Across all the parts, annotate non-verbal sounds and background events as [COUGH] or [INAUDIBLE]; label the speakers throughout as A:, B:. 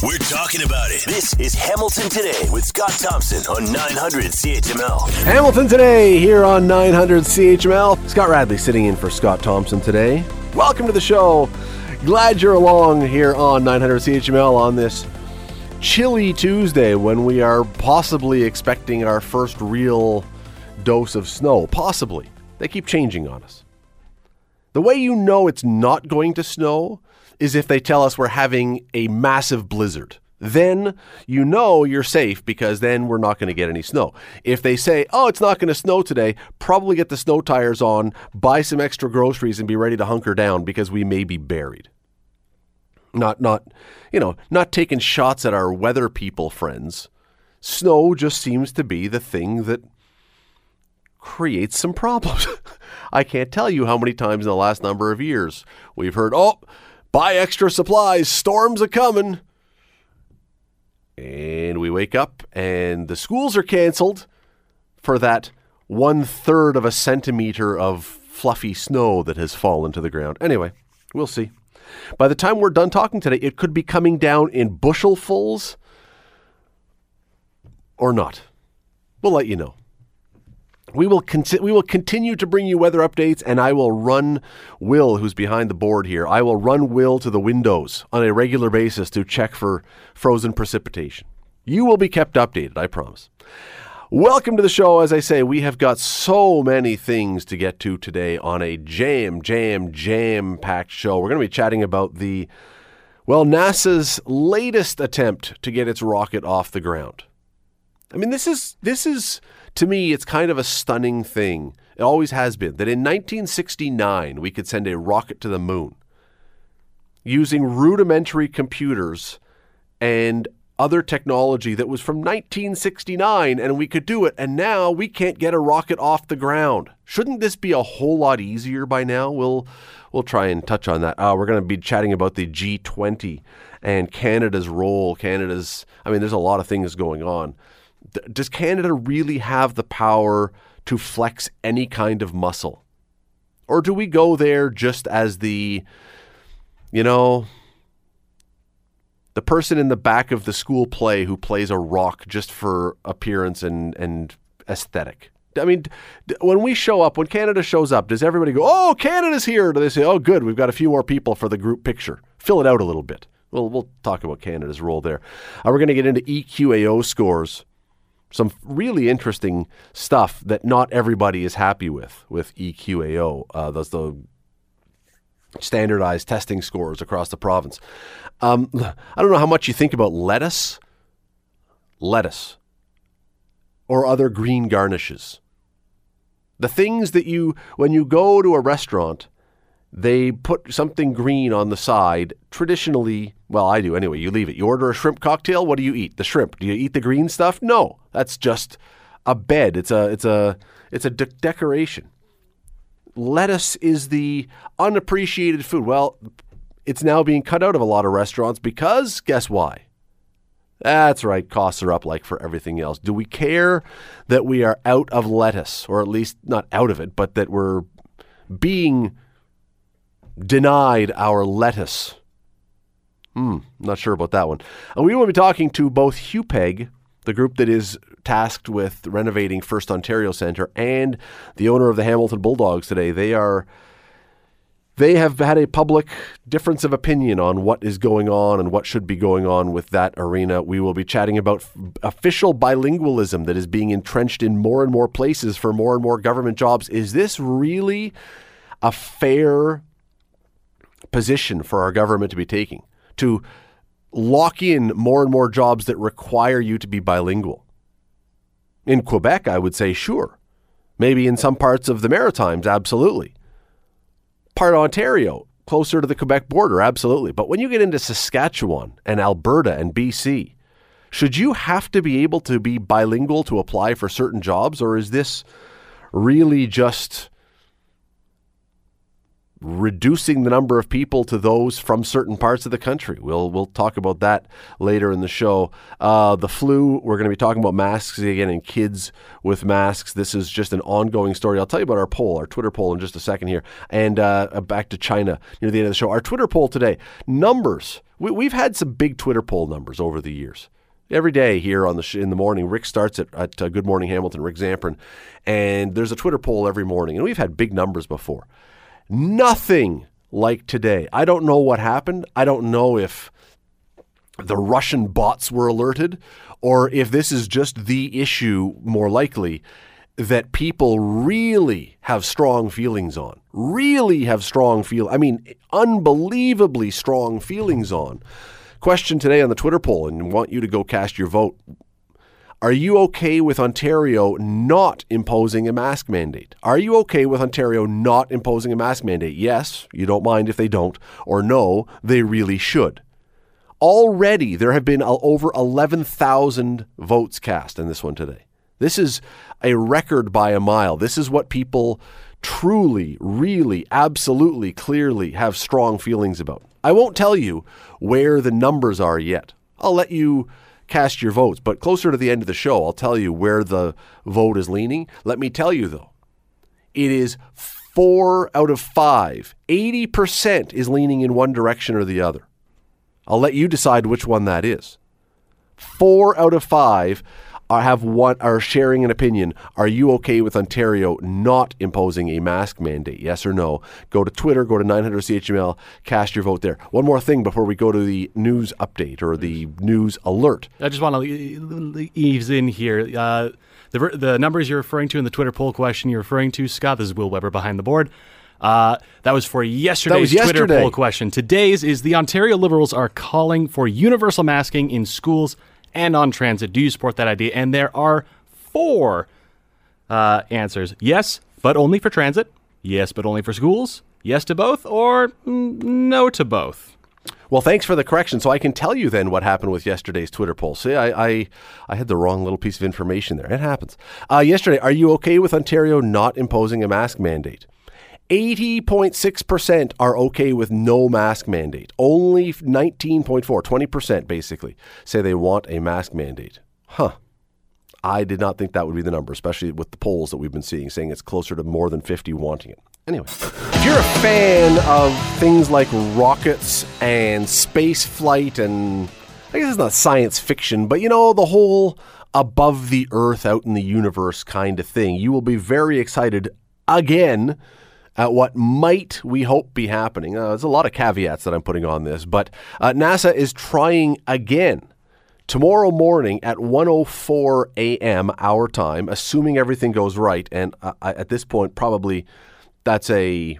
A: We're talking about it. This is Hamilton Today with Scott Thompson on 900 CHML.
B: Hamilton today here on 900 CHML. Scott Radley sitting in for Scott Thompson today. Welcome to the show. Glad you're along here on 900 CHML on this chilly Tuesday when we are possibly expecting our first real dose of snow. Possibly. They keep changing on us. The way you know it's not going to snow is if they tell us we're having a massive blizzard. Then you know you're safe because then we're not going to get any snow. If they say, oh, it's not going to snow today, probably get the snow tires on, buy some extra groceries, and be ready to hunker down because we may be buried. Not, not, you know, not taking shots at our weather people friends. Snow just seems to be the thing that creates some problems. [LAUGHS] I can't tell you how many times in the last number of years we've heard, oh, buy extra supplies, storms are coming. And we wake up and the schools are canceled for that one third of a centimeter of fluffy snow that has fallen to the ground. Anyway, we'll see. By the time we're done talking today, it could be coming down in bushelfuls or not. We'll let you know. We will conti- we will continue to bring you weather updates, and I will run Will, who's behind the board here. I will run Will to the windows on a regular basis to check for frozen precipitation. You will be kept updated, I promise. Welcome to the show. As I say, we have got so many things to get to today on a jam, jam, jam packed show. We're going to be chatting about the, well, NASA's latest attempt to get its rocket off the ground. I mean, this is this is to me, it's kind of a stunning thing. It always has been that in 1969 we could send a rocket to the moon using rudimentary computers and other technology that was from 1969 and we could do it and now we can't get a rocket off the ground. Shouldn't this be a whole lot easier by now? We'll we'll try and touch on that. Uh, we're going to be chatting about the G20 and Canada's role. Canada's I mean there's a lot of things going on does Canada really have the power to flex any kind of muscle? Or do we go there just as the, you know, the person in the back of the school play who plays a rock just for appearance and, and aesthetic? I mean, when we show up, when Canada shows up, does everybody go, oh, Canada's here? Do they say, oh, good, we've got a few more people for the group picture? Fill it out a little bit. Well, we'll talk about Canada's role there. Uh, we're going to get into EQAO scores some really interesting stuff that not everybody is happy with with EQAO. Uh, those the standardized testing scores across the province. Um, I don't know how much you think about lettuce, lettuce, or other green garnishes. The things that you, when you go to a restaurant, they put something green on the side. Traditionally, well, I do anyway. You leave it. You order a shrimp cocktail. What do you eat? The shrimp. Do you eat the green stuff? No, that's just a bed. It's a it's a it's a de- decoration. Lettuce is the unappreciated food. Well, it's now being cut out of a lot of restaurants because guess why? That's right, costs are up like for everything else. Do we care that we are out of lettuce, or at least not out of it, but that we're being denied our lettuce. Hmm, not sure about that one. And we will be talking to both HUPEG, the group that is tasked with renovating First Ontario Centre, and the owner of the Hamilton Bulldogs today. They are they have had a public difference of opinion on what is going on and what should be going on with that arena. We will be chatting about f- official bilingualism that is being entrenched in more and more places for more and more government jobs. Is this really a fair position for our government to be taking to lock in more and more jobs that require you to be bilingual. In Quebec, I would say sure. Maybe in some parts of the Maritimes, absolutely. Part of Ontario, closer to the Quebec border, absolutely. But when you get into Saskatchewan and Alberta and BC, should you have to be able to be bilingual to apply for certain jobs, or is this really just reducing the number of people to those from certain parts of the country. We'll we'll talk about that later in the show. Uh, the flu. We're going to be talking about masks again and kids with masks. This is just an ongoing story. I'll tell you about our poll, our Twitter poll, in just a second here. And uh, back to China near the end of the show. Our Twitter poll today: numbers. We, we've had some big Twitter poll numbers over the years. Every day here on the sh- in the morning, Rick starts at, at uh, Good Morning Hamilton, Rick Zamperin, and there's a Twitter poll every morning, and we've had big numbers before. Nothing like today. I don't know what happened. I don't know if the Russian bots were alerted or if this is just the issue, more likely, that people really have strong feelings on. Really have strong feel. I mean, unbelievably strong feelings on. Question today on the Twitter poll, and want you to go cast your vote. Are you okay with Ontario not imposing a mask mandate? Are you okay with Ontario not imposing a mask mandate? Yes, you don't mind if they don't, or no, they really should. Already, there have been uh, over 11,000 votes cast in this one today. This is a record by a mile. This is what people truly, really, absolutely, clearly have strong feelings about. I won't tell you where the numbers are yet. I'll let you cast your votes, but closer to the end of the show, I'll tell you where the vote is leaning. Let me tell you, though, it is four out of five. 80% is leaning in one direction or the other. I'll let you decide which one that is. Four out of five are have one are sharing an opinion. Are you okay with Ontario not imposing a mask mandate? Yes or no? Go to Twitter, go to 900 CHML, cast your vote there. One more thing before we go to the news update or the news alert.
C: I just want to ease in here. Uh, the the numbers you're referring to in the Twitter poll question you're referring to, Scott. This is Will Weber behind the board. Uh, that was for yesterday's
B: was
C: Twitter poll question. Today's is the Ontario Liberals are calling for universal masking in schools and on transit. Do you support that idea? And there are four uh, answers yes, but only for transit. Yes, but only for schools. Yes to both, or no to both.
B: Well, thanks for the correction. So I can tell you then what happened with yesterday's Twitter poll. See, I, I, I had the wrong little piece of information there. It happens. Uh, yesterday, are you okay with Ontario not imposing a mask mandate? 80.6% are okay with no mask mandate. Only 19.4, 20% basically, say they want a mask mandate. Huh. I did not think that would be the number, especially with the polls that we've been seeing, saying it's closer to more than 50 wanting it. Anyway, if you're a fan of things like rockets and space flight, and I guess it's not science fiction, but you know, the whole above the earth, out in the universe kind of thing, you will be very excited again at what might we hope be happening. Uh, there's a lot of caveats that I'm putting on this, but uh, NASA is trying again tomorrow morning at 1:04 a.m. our time, assuming everything goes right. And uh, at this point, probably that's a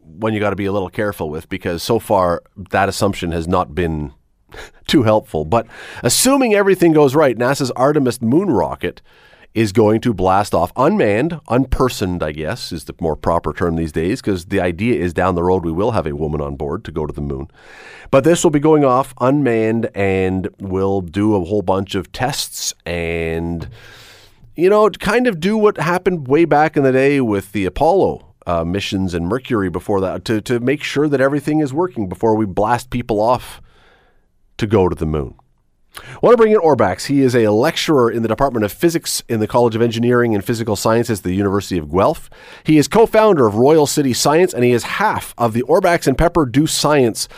B: one you got to be a little careful with because so far that assumption has not been [LAUGHS] too helpful. But assuming everything goes right, NASA's Artemis moon rocket is going to blast off unmanned, unpersoned, I guess, is the more proper term these days, because the idea is down the road we will have a woman on board to go to the moon. But this will be going off unmanned and will do a whole bunch of tests and, you know, kind of do what happened way back in the day with the Apollo. Uh, missions and Mercury before that to, to make sure that everything is working before we blast people off to go to the moon. I want to bring in Orbax. He is a lecturer in the Department of Physics in the College of Engineering and Physical Sciences at the University of Guelph. He is co founder of Royal City Science, and he is half of the Orbax and Pepper Do Science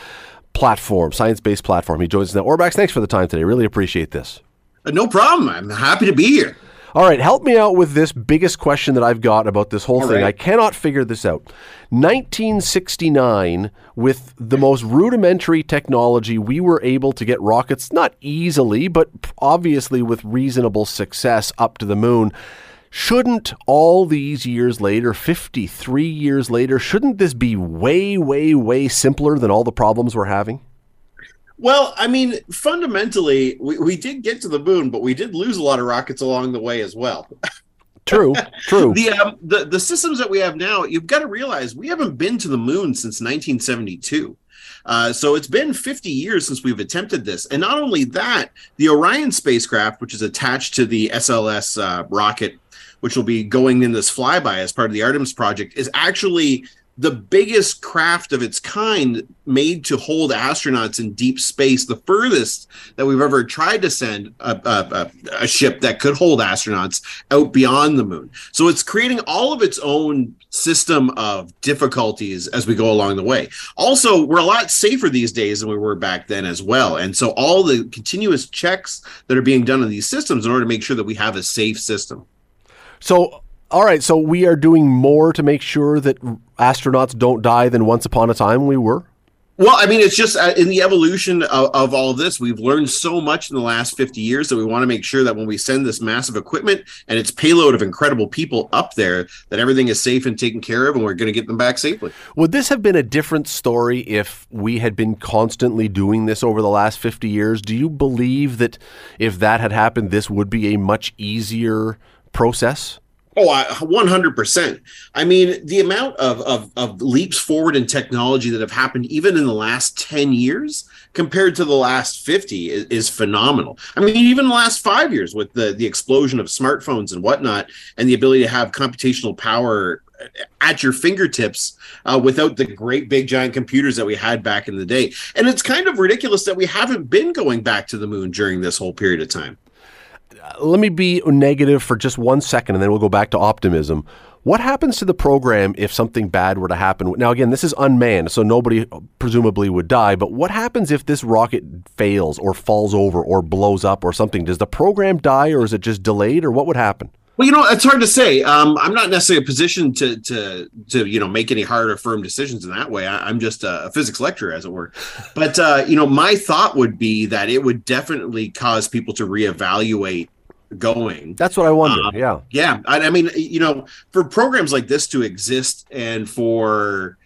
B: platform, science based platform. He joins us now. Orbax, thanks for the time today. Really appreciate this.
D: Uh, no problem. I'm happy to be here.
B: All right, help me out with this biggest question that I've got about this whole
D: All
B: thing.
D: right.
B: I cannot figure this out. 1969, with the most rudimentary technology, we were able to get rockets, not easily, but obviously with reasonable success, up to the moon. Shouldn't all these years later, 53 years later, shouldn't this be way, way, way simpler than all the problems we're having?
D: Well, I mean, fundamentally, we, we did get to the moon, but we did lose a lot of rockets along the way as well. [LAUGHS]
B: True, true.
D: The um, the the systems that we have now, you've got to realize we haven't been to the moon since 1972. Uh, so it's been 50 years since we've attempted this, and not only that, the Orion spacecraft, which is attached to the SLS uh, rocket, which will be going in this flyby as part of the Artemis project, is actually the biggest craft of its kind made to hold astronauts in deep space, the furthest that we've ever tried to send a, a, a, ship that could hold astronauts out beyond the moon. So it's creating all of its own system of difficulties as we go along the way. Also, we're a lot safer these days than we were back then as well. And so all the continuous checks that are being done on these systems in order to make sure that we have a safe system.
B: So all right, so we are doing more to make sure that astronauts don't die than once upon a time we were.
D: Well, I mean, it's just uh, in the evolution of, of, all of this, we've learned so much in the last 50 years that we want to make sure that when we send this massive equipment and its payload of incredible people up there, that everything is safe and taken care of and we're going to get them back safely.
B: Would this have been a different story if we had been constantly doing this over the last 50 years? Do you believe that if that had happened, this would be a much easier process?
D: Oh, hundred percent. I mean, the amount of, of of leaps forward in technology that have happened even in the last ten years compared to the last fifty is, is, phenomenal. I mean, even the last five years with the the explosion of smartphones and whatnot, and the ability to have computational power at your fingertips uh, without the great big giant computers that we had back in the day. And it's kind of ridiculous that we haven't been going back to the moon during this whole period of time
B: let me be negative for just one second and then we'll go back to optimism. What happens to the program if something bad were to happen? Now, again, this is unmanned, so nobody presumably would die, but what happens if this rocket fails or falls over or blows up or something? Does the program die or is it just delayed or what would happen?
D: Well, you know, it's hard to say. Um, I'm not necessarily a position to to to you know make any hard or firm decisions in that way. I, am just a, physics lecturer, as it were. But uh, you know, my thought would be that it would definitely cause people to reevaluate going.
B: That's what I wonder. Uh, yeah,
D: yeah. I, I, mean, you know, for programs like this to exist and for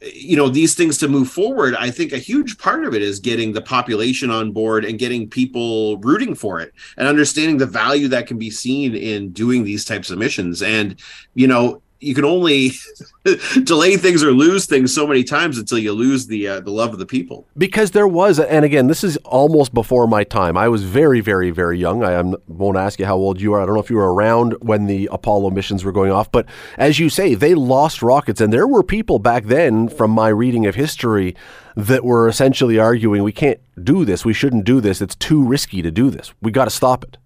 D: you know these things to move forward, I think a huge part of it is getting the population on board and getting people rooting for it and understanding the value that can be seen in doing these types of missions. And you know, you can only [LAUGHS] delay things or lose things so many times until you lose the uh, the love of the people.
B: Because there was, and again, this is almost before my time. I was very, very, very young. I am, won't ask you how old you are. I don't know if you were around when the Apollo missions were going off, but as you say, they lost rockets, and there were people back then, from my reading of history, that were essentially arguing, "We can't do this. We shouldn't do this. It's too risky to do this. We got to stop it."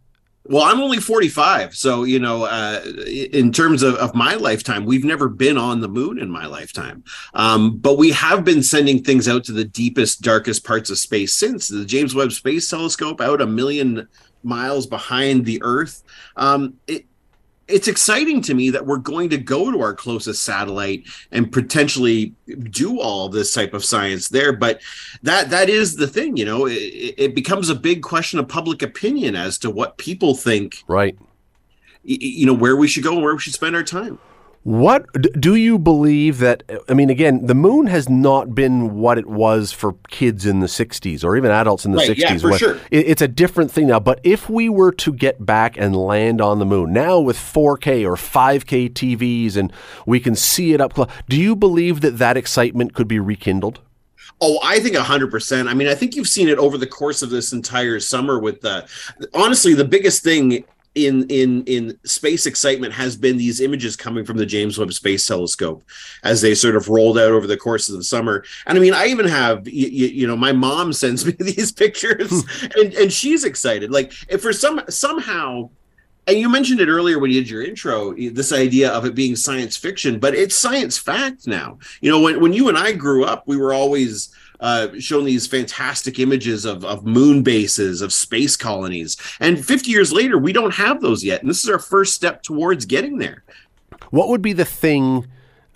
D: Well, I'm only 45. So, you know, uh, in terms of, of my lifetime, we've never been on the moon in my lifetime. Um, but we have been sending things out to the deepest, darkest parts of space since the James Webb Space Telescope out a million miles behind the Earth. Um, it, it's exciting to me that we're going to go to our closest satellite and potentially do all this type of science there but that that is the thing you know it, it becomes a big question of public opinion as to what people think
B: right.
D: you know where we should go and where we should spend our time
B: what do you believe that? I mean, again, the moon has not been what it was for kids in the 60s or even adults in the
D: right,
B: 60s.
D: Yeah, for sure.
B: It's a different thing now. But if we were to get back and land on the moon now with 4K or 5K TVs and we can see it up close, do you believe that that excitement could be rekindled?
D: Oh, I think hundred percent. I mean, I think you've seen it over the course of this entire summer. With the honestly, the biggest thing in in in space excitement has been these images coming from the James Webb Space Telescope as they sort of rolled out over the course of the summer. And I mean, I even have you, you know my mom sends me [LAUGHS] these pictures, hmm. and and she's excited. Like if for some somehow. And you mentioned it earlier when you did your intro, this idea of it being science fiction, but it's science fact now. You know, when, when you and I grew up, we were always uh, shown these fantastic images of, of moon bases, of space colonies. And 50 years later, we don't have those yet. And this is our first step towards getting there.
B: What would be the thing?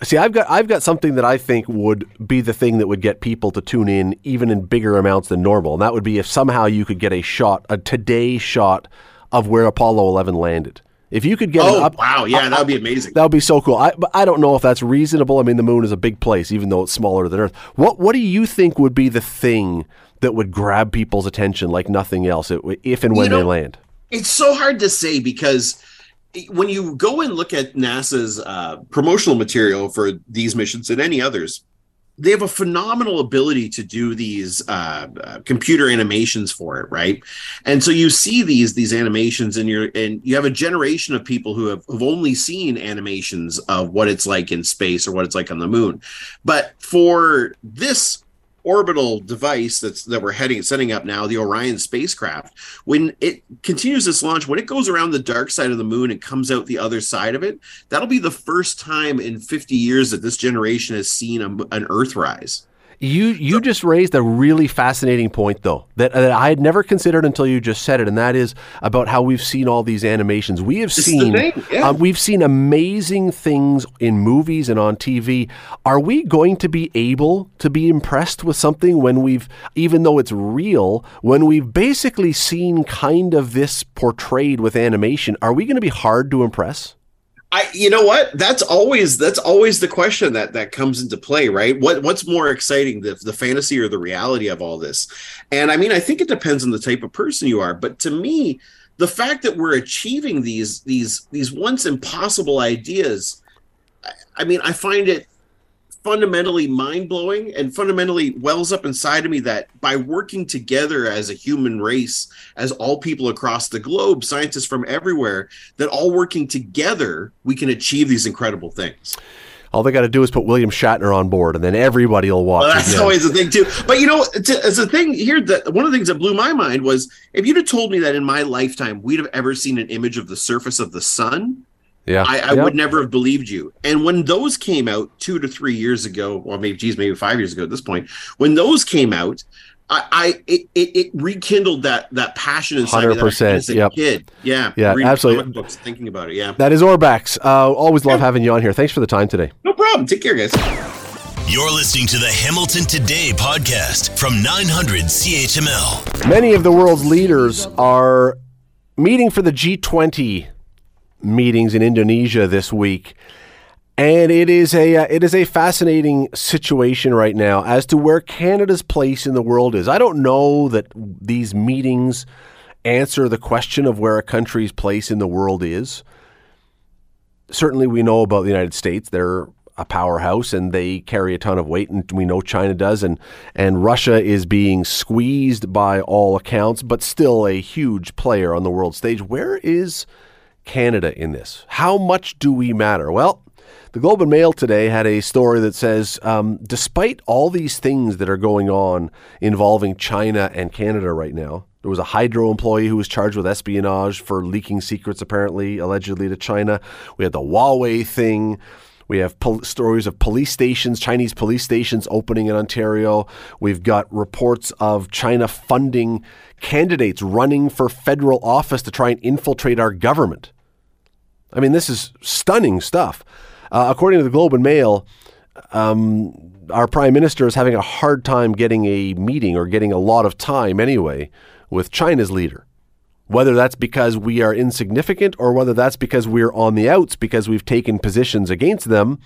B: See, I've got I've got something that I think would be the thing that would get people to tune in even in bigger amounts than normal. And that would be if somehow you could get a shot, a today shot of where Apollo 11 landed. If you could get
D: oh up, wow, yeah, that would be amazing.
B: That would be so cool. I, but I don't know if that's reasonable. I mean, the moon is a big place, even though it's smaller than Earth. What What do you think would be the thing that would grab people's attention like nothing else, if and when you know, they land?
D: It's so hard to say because when you go and look at NASA's uh, promotional material for these missions and any others, they have a phenomenal ability to do these uh, uh, computer animations for it, right? And so you see these these animations, and you're and you have a generation of people who have, have only seen animations of what it's like in space or what it's like on the moon. But for this orbital device that's that we're heading setting up now the orion spacecraft when it continues this launch when it goes around the dark side of the moon and comes out the other side of it that'll be the first time in 50 years that this generation has seen a, an earthrise
B: You you just raised a really fascinating point though that, that I had never considered until you just said it, and that is about how we've seen all these animations. We have seen
D: thing, yeah.
B: um, we've seen amazing things in movies and on TV. Are we going to be able to be impressed with something when we've, even though it's real, when we've basically seen kind of this portrayed with animation? Are we going to be hard to impress?
D: I, you know what? That's always that's always the question that that comes into play, right? What what's more exciting, the the fantasy or the reality of all this? And I mean, I think it depends on the type of person you are. But to me, the fact that we're achieving these these these once impossible ideas, I, I mean, I find it fundamentally mind blowing and fundamentally wells up inside of me that by working together as a human race, as all people across the globe, scientists from everywhere, that all working together, we can achieve these incredible things.
B: All they got to do is put William Shatner on board, and then everybody will watch.
D: Well, that's
B: again.
D: always the thing too. But you know, to, as a thing here, that one of the things that blew my mind was if you'd have told me that in my lifetime we'd have ever seen an image of the surface of the sun,
B: yeah,
D: I, I
B: yeah.
D: would never have believed you. And when those came out two to three years ago, or maybe, geez, maybe five years ago at this point, when those came out, I, I it, it, it rekindled that that passion inside me that I had
B: 100%,
D: as a
B: yep.
D: kid. Yeah,
B: Yeah,
D: reading
B: absolutely.
D: comic Books, thinking about it. Yeah,
B: That is Orbax. Uh, always love having you on here. Thanks for the time today.
D: no problem. Take care, guys.
A: You're listening to the Hamilton Today podcast from 900 CHML.
B: Many of the world's leaders are meeting for the G20 meetings in Indonesia this week. And it is a uh, it is a fascinating situation right now as to where Canada's place in the world is. I don't know that these meetings answer the question of where a country's place in the world is. Certainly, we know about the United States. They're a powerhouse and they carry a ton of weight, and we know China does, and and Russia is being squeezed by all accounts, but still a huge player on the world stage. Where is Canada in this? How much do we matter? Well, the Globe and Mail today had a story that says, um, despite all these things that are going on involving China and Canada right now, there was a Hydro employee who was charged with espionage for leaking secrets, apparently, allegedly to China. We had the Huawei thing. We have pol- stories of police stations, Chinese police stations opening in Ontario. We've got reports of China funding candidates running for federal office to try and infiltrate our government. I mean, this is stunning stuff. Uh, according to the Globe and Mail, um, our prime minister is having a hard time getting a meeting or getting a lot of time anyway with China's leader. Whether that's because we are insignificant or whether that's because we're on the outs because we've taken positions against them,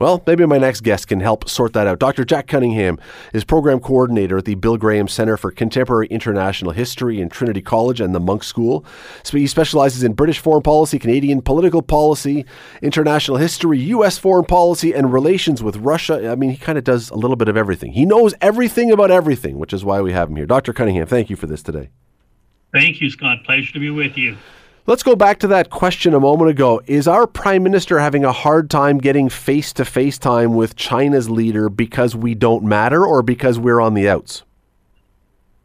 B: well, maybe my next guest can help sort that out. Dr. Jack Cunningham is program coordinator at the Bill Graham Center for Contemporary International History in Trinity College and the Munk School. So he specializes in British foreign policy, Canadian political policy, international history, U.S. foreign policy, and relations with Russia. I mean, he kind of does a little bit of everything. He knows everything about everything, which is why we have him here. Dr. Cunningham, thank you for this today.
E: Thank you, Scott. Pleasure to be with you.
B: Let's go back to that question a moment ago. Is our prime minister having a hard time getting face to face time with China's leader because we don't matter or because we're on the outs?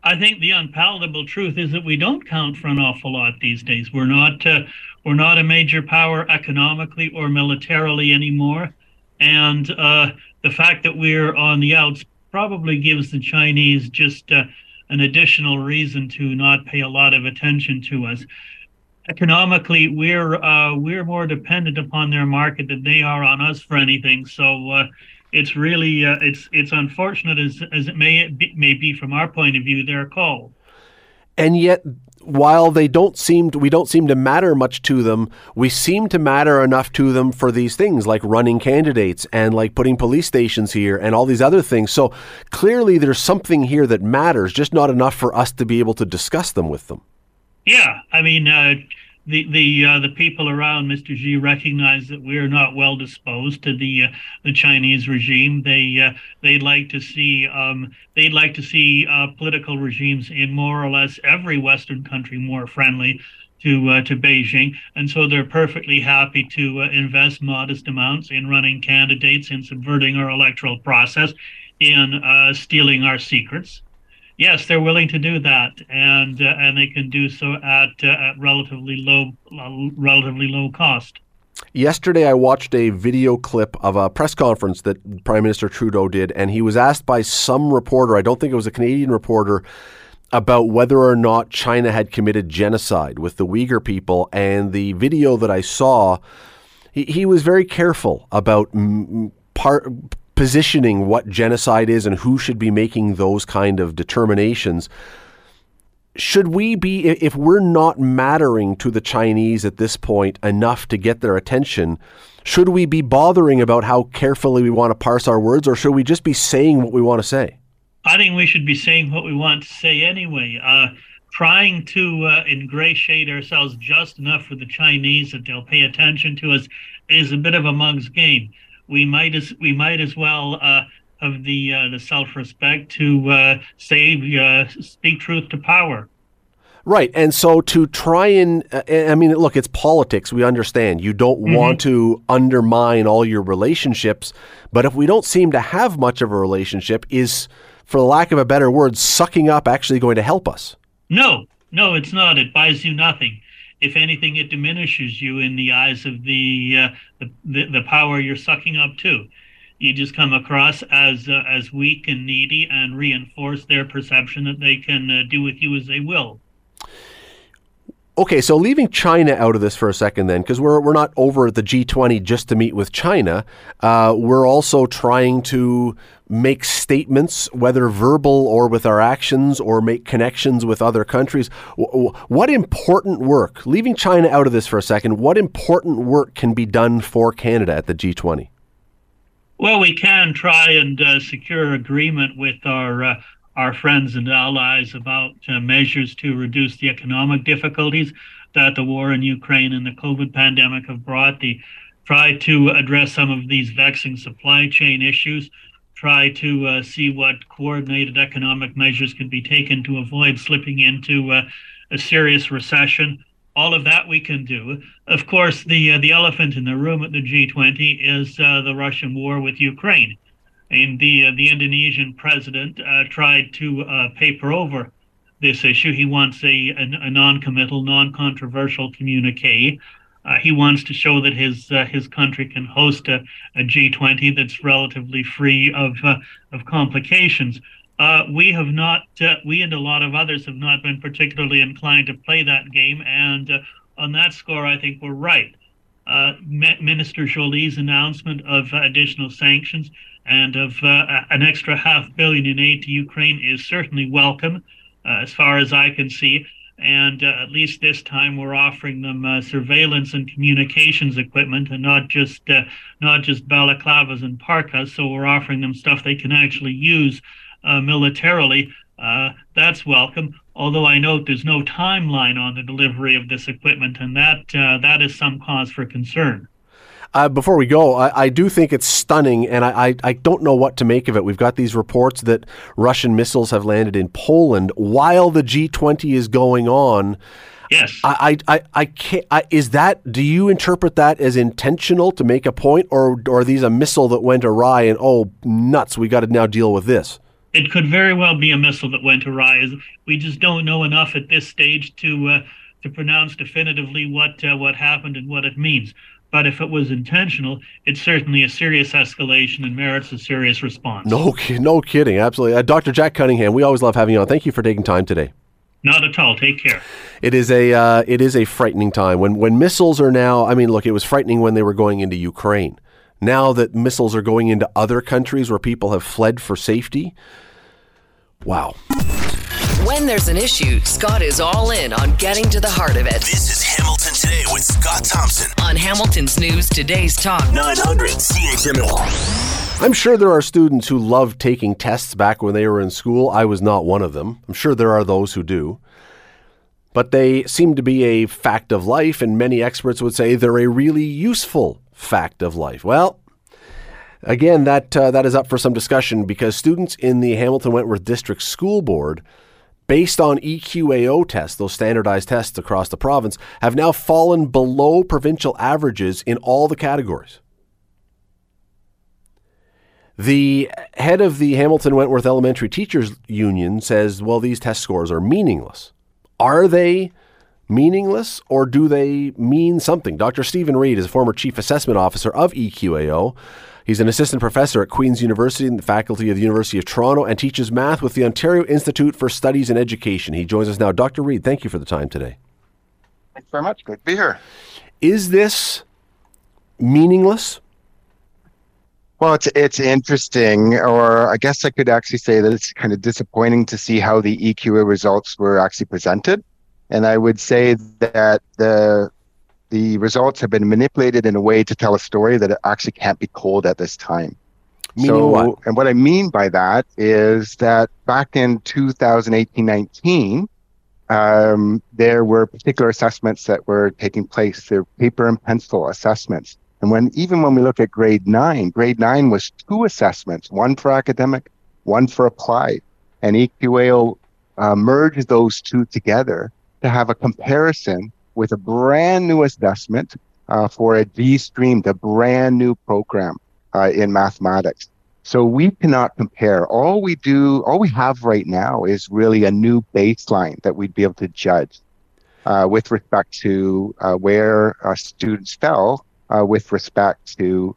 E: I think the unpalatable truth is that we don't count for an awful lot these days. We're not uh, we're not a major power economically or militarily anymore, and uh, the fact that we're on the outs probably gives the Chinese just uh, an additional reason to not pay a lot of attention to us. Economically, we're uh, we're more dependent upon their market than they are on us for anything. So uh, it's really uh, it's it's unfortunate as as it may be, may be from our point of view. Their call.
B: And yet, while they don't seem to, we don't seem to matter much to them, we seem to matter enough to them for these things like running candidates and like putting police stations here and all these other things. So clearly, there's something here that matters, just not enough for us to be able to discuss them with them.
E: Yeah, I mean, uh, the the uh, the people around Mr. Xi recognize that we're not well disposed to the uh, the Chinese regime. They uh, they'd like to see um, they'd like to see uh, political regimes in more or less every Western country more friendly to uh, to Beijing, and so they're perfectly happy to uh, invest modest amounts in running candidates, in subverting our electoral process, in stealing our secrets yes, they're willing to do that, and uh, and they can do so at, uh, at relatively low uh, relatively low cost.
B: Yesterday, I watched a video clip of a press conference that Prime Minister Trudeau did, and he was asked by some reporter, I don't think it was a Canadian reporter, about whether or not China had committed genocide with the Uyghur people. And the video that I saw, he, he was very careful about m- part positioning what genocide is and who should be making those kind of determinations. Should we be, if we're not mattering to the Chinese at this point enough to get their attention, should we be bothering about how carefully we want to parse our words, or should we just be saying what we want to say?
E: I think we should be saying what we want to say anyway. Uh, trying to uh, ingratiate ourselves just enough with the Chinese that they'll pay attention to us is a bit of a mug's game we might as we might as well uh, have the uh, the self respect to uh, say uh, speak truth to power.
B: Right, and so to try and uh, I mean, look, it's politics. We understand you don't mm-hmm. want to undermine all your relationships, but if we don't seem to have much of a relationship, is for lack of a better word, sucking up actually going to help us?
E: No, no, it's not. It buys you nothing if anything, it diminishes you in the eyes of the, uh, the, the, the power you're sucking up to. You just come across as uh, as weak and needy, and reinforce their perception that they can uh, do with you as they will.
B: Okay, so leaving China out of this for a second, then, because we're we're not over at the G20 just to meet with China. Uh, we're also trying to make statements, whether verbal or with our actions, or make connections with other countries. What important work, leaving China out of this for a second, what important work can be done for Canada at the G20?
E: Well, we can try and uh, secure agreement with our uh, our friends and allies about uh, measures to reduce the economic difficulties that the war in Ukraine and the COVID pandemic have brought. The try to address some of these vexing supply chain issues. Try to uh, see what coordinated economic measures can be taken to avoid slipping into uh, a serious recession. All of that we can do. Of course, the uh, the elephant in the room at the G20 is uh, the Russian war with Ukraine and the uh, the Indonesian president uh, tried to paper over this issue. He wants a, a, a non-committal, non-controversial communique. Uh, he wants to show that his uh, his country can host a a G20 that's relatively free of uh, of complications. we have not, we and a lot of others have not been particularly inclined to play that game, and on that score, I think we're right. Minister Joly's announcement of additional sanctions and of uh, an extra half billion in aid to Ukraine is certainly welcome, uh, as far as I can see. And uh, at least this time, we're offering them uh, surveillance and communications equipment, and not just uh, not just balaclavas and parkas. So we're offering them stuff they can actually use uh, militarily. that's welcome. Although I note there's no timeline on the delivery of this equipment, and that that is some cause for concern.
B: Uh, before we go, I, I, do think it's stunning, and I, I, I, don't know what to make of it. We've got these reports that Russian missiles have landed in Poland while the G20 is going on.
E: Yes.
B: I, I, I can't. I, is that? Do you interpret that as intentional to make a point, or, or are these a missile that went awry and oh nuts, we got to now deal with this?
E: It could very well be a missile that went awry. We just don't know enough at this stage to uh, to pronounce definitively what uh, what happened and what it means. But if it was intentional, it's certainly a serious escalation and merits a serious response.
B: No, no kidding. Absolutely. Uh, Dr. Jack Cunningham, we always love having you on. Thank you for taking time today.
E: Not at all. Take care.
B: It is a uh, it is a frightening time when when missiles are now. I mean, look, it was frightening when they were going into Ukraine. Now that missiles are going into other countries where people have fled for safety. Wow.
F: When there's an issue, Scott is all in on getting to the heart of it.
A: This is Hamilton Today with Scott Thompson
F: on Hamilton's News Today's Talk
A: 900 CHML.
B: I'm sure there are students who love taking tests back when they were in school. I was not one of them. I'm sure there are those who do. but they seem to be a fact of life, and many experts would say they're a really useful fact of life. Well, again, that uh, that is up for some discussion because students in the Hamilton Wentworth District School Board, based on EQAO tests, those standardized tests across the province, have now fallen below provincial averages in all the categories. The head of the Hamilton Wentworth Elementary Teachers Union says, well, these test scores are meaningless. Are they meaningless or do they mean something? Dr. Stephen Reid is a former chief assessment officer of EQAO. He's an assistant professor at Queen's University and the faculty of the University of Toronto and teaches math with the Ontario Institute for Studies in Education. He joins us now. Dr. Reid, thank you for the time today.
G: Thanks very much. Good to be here.
B: Is this meaningless?
G: Well, it's it's interesting, or I guess I could actually say that it's kind of disappointing to see how the EQA results were actually presented, and I would say that the the results have been manipulated in a way to tell a story that it actually can't be told at this time.
B: Meaning
G: so,
B: what?
G: and what I mean by that is that back in 2018-19, um, there were particular assessments that were taking place. They're paper and pencil assessments. And when even when we look at grade nine, grade nine was two assessments, one for academic, one for applied. And EQAO uh, merged those two together to have a comparison with a brand new assessment uh, for a G stream, the brand new program uh, in mathematics. So we cannot compare. All we do, all we have right now is really a new baseline that we'd be able to judge uh, with respect to uh, where uh, students fell uh, with respect to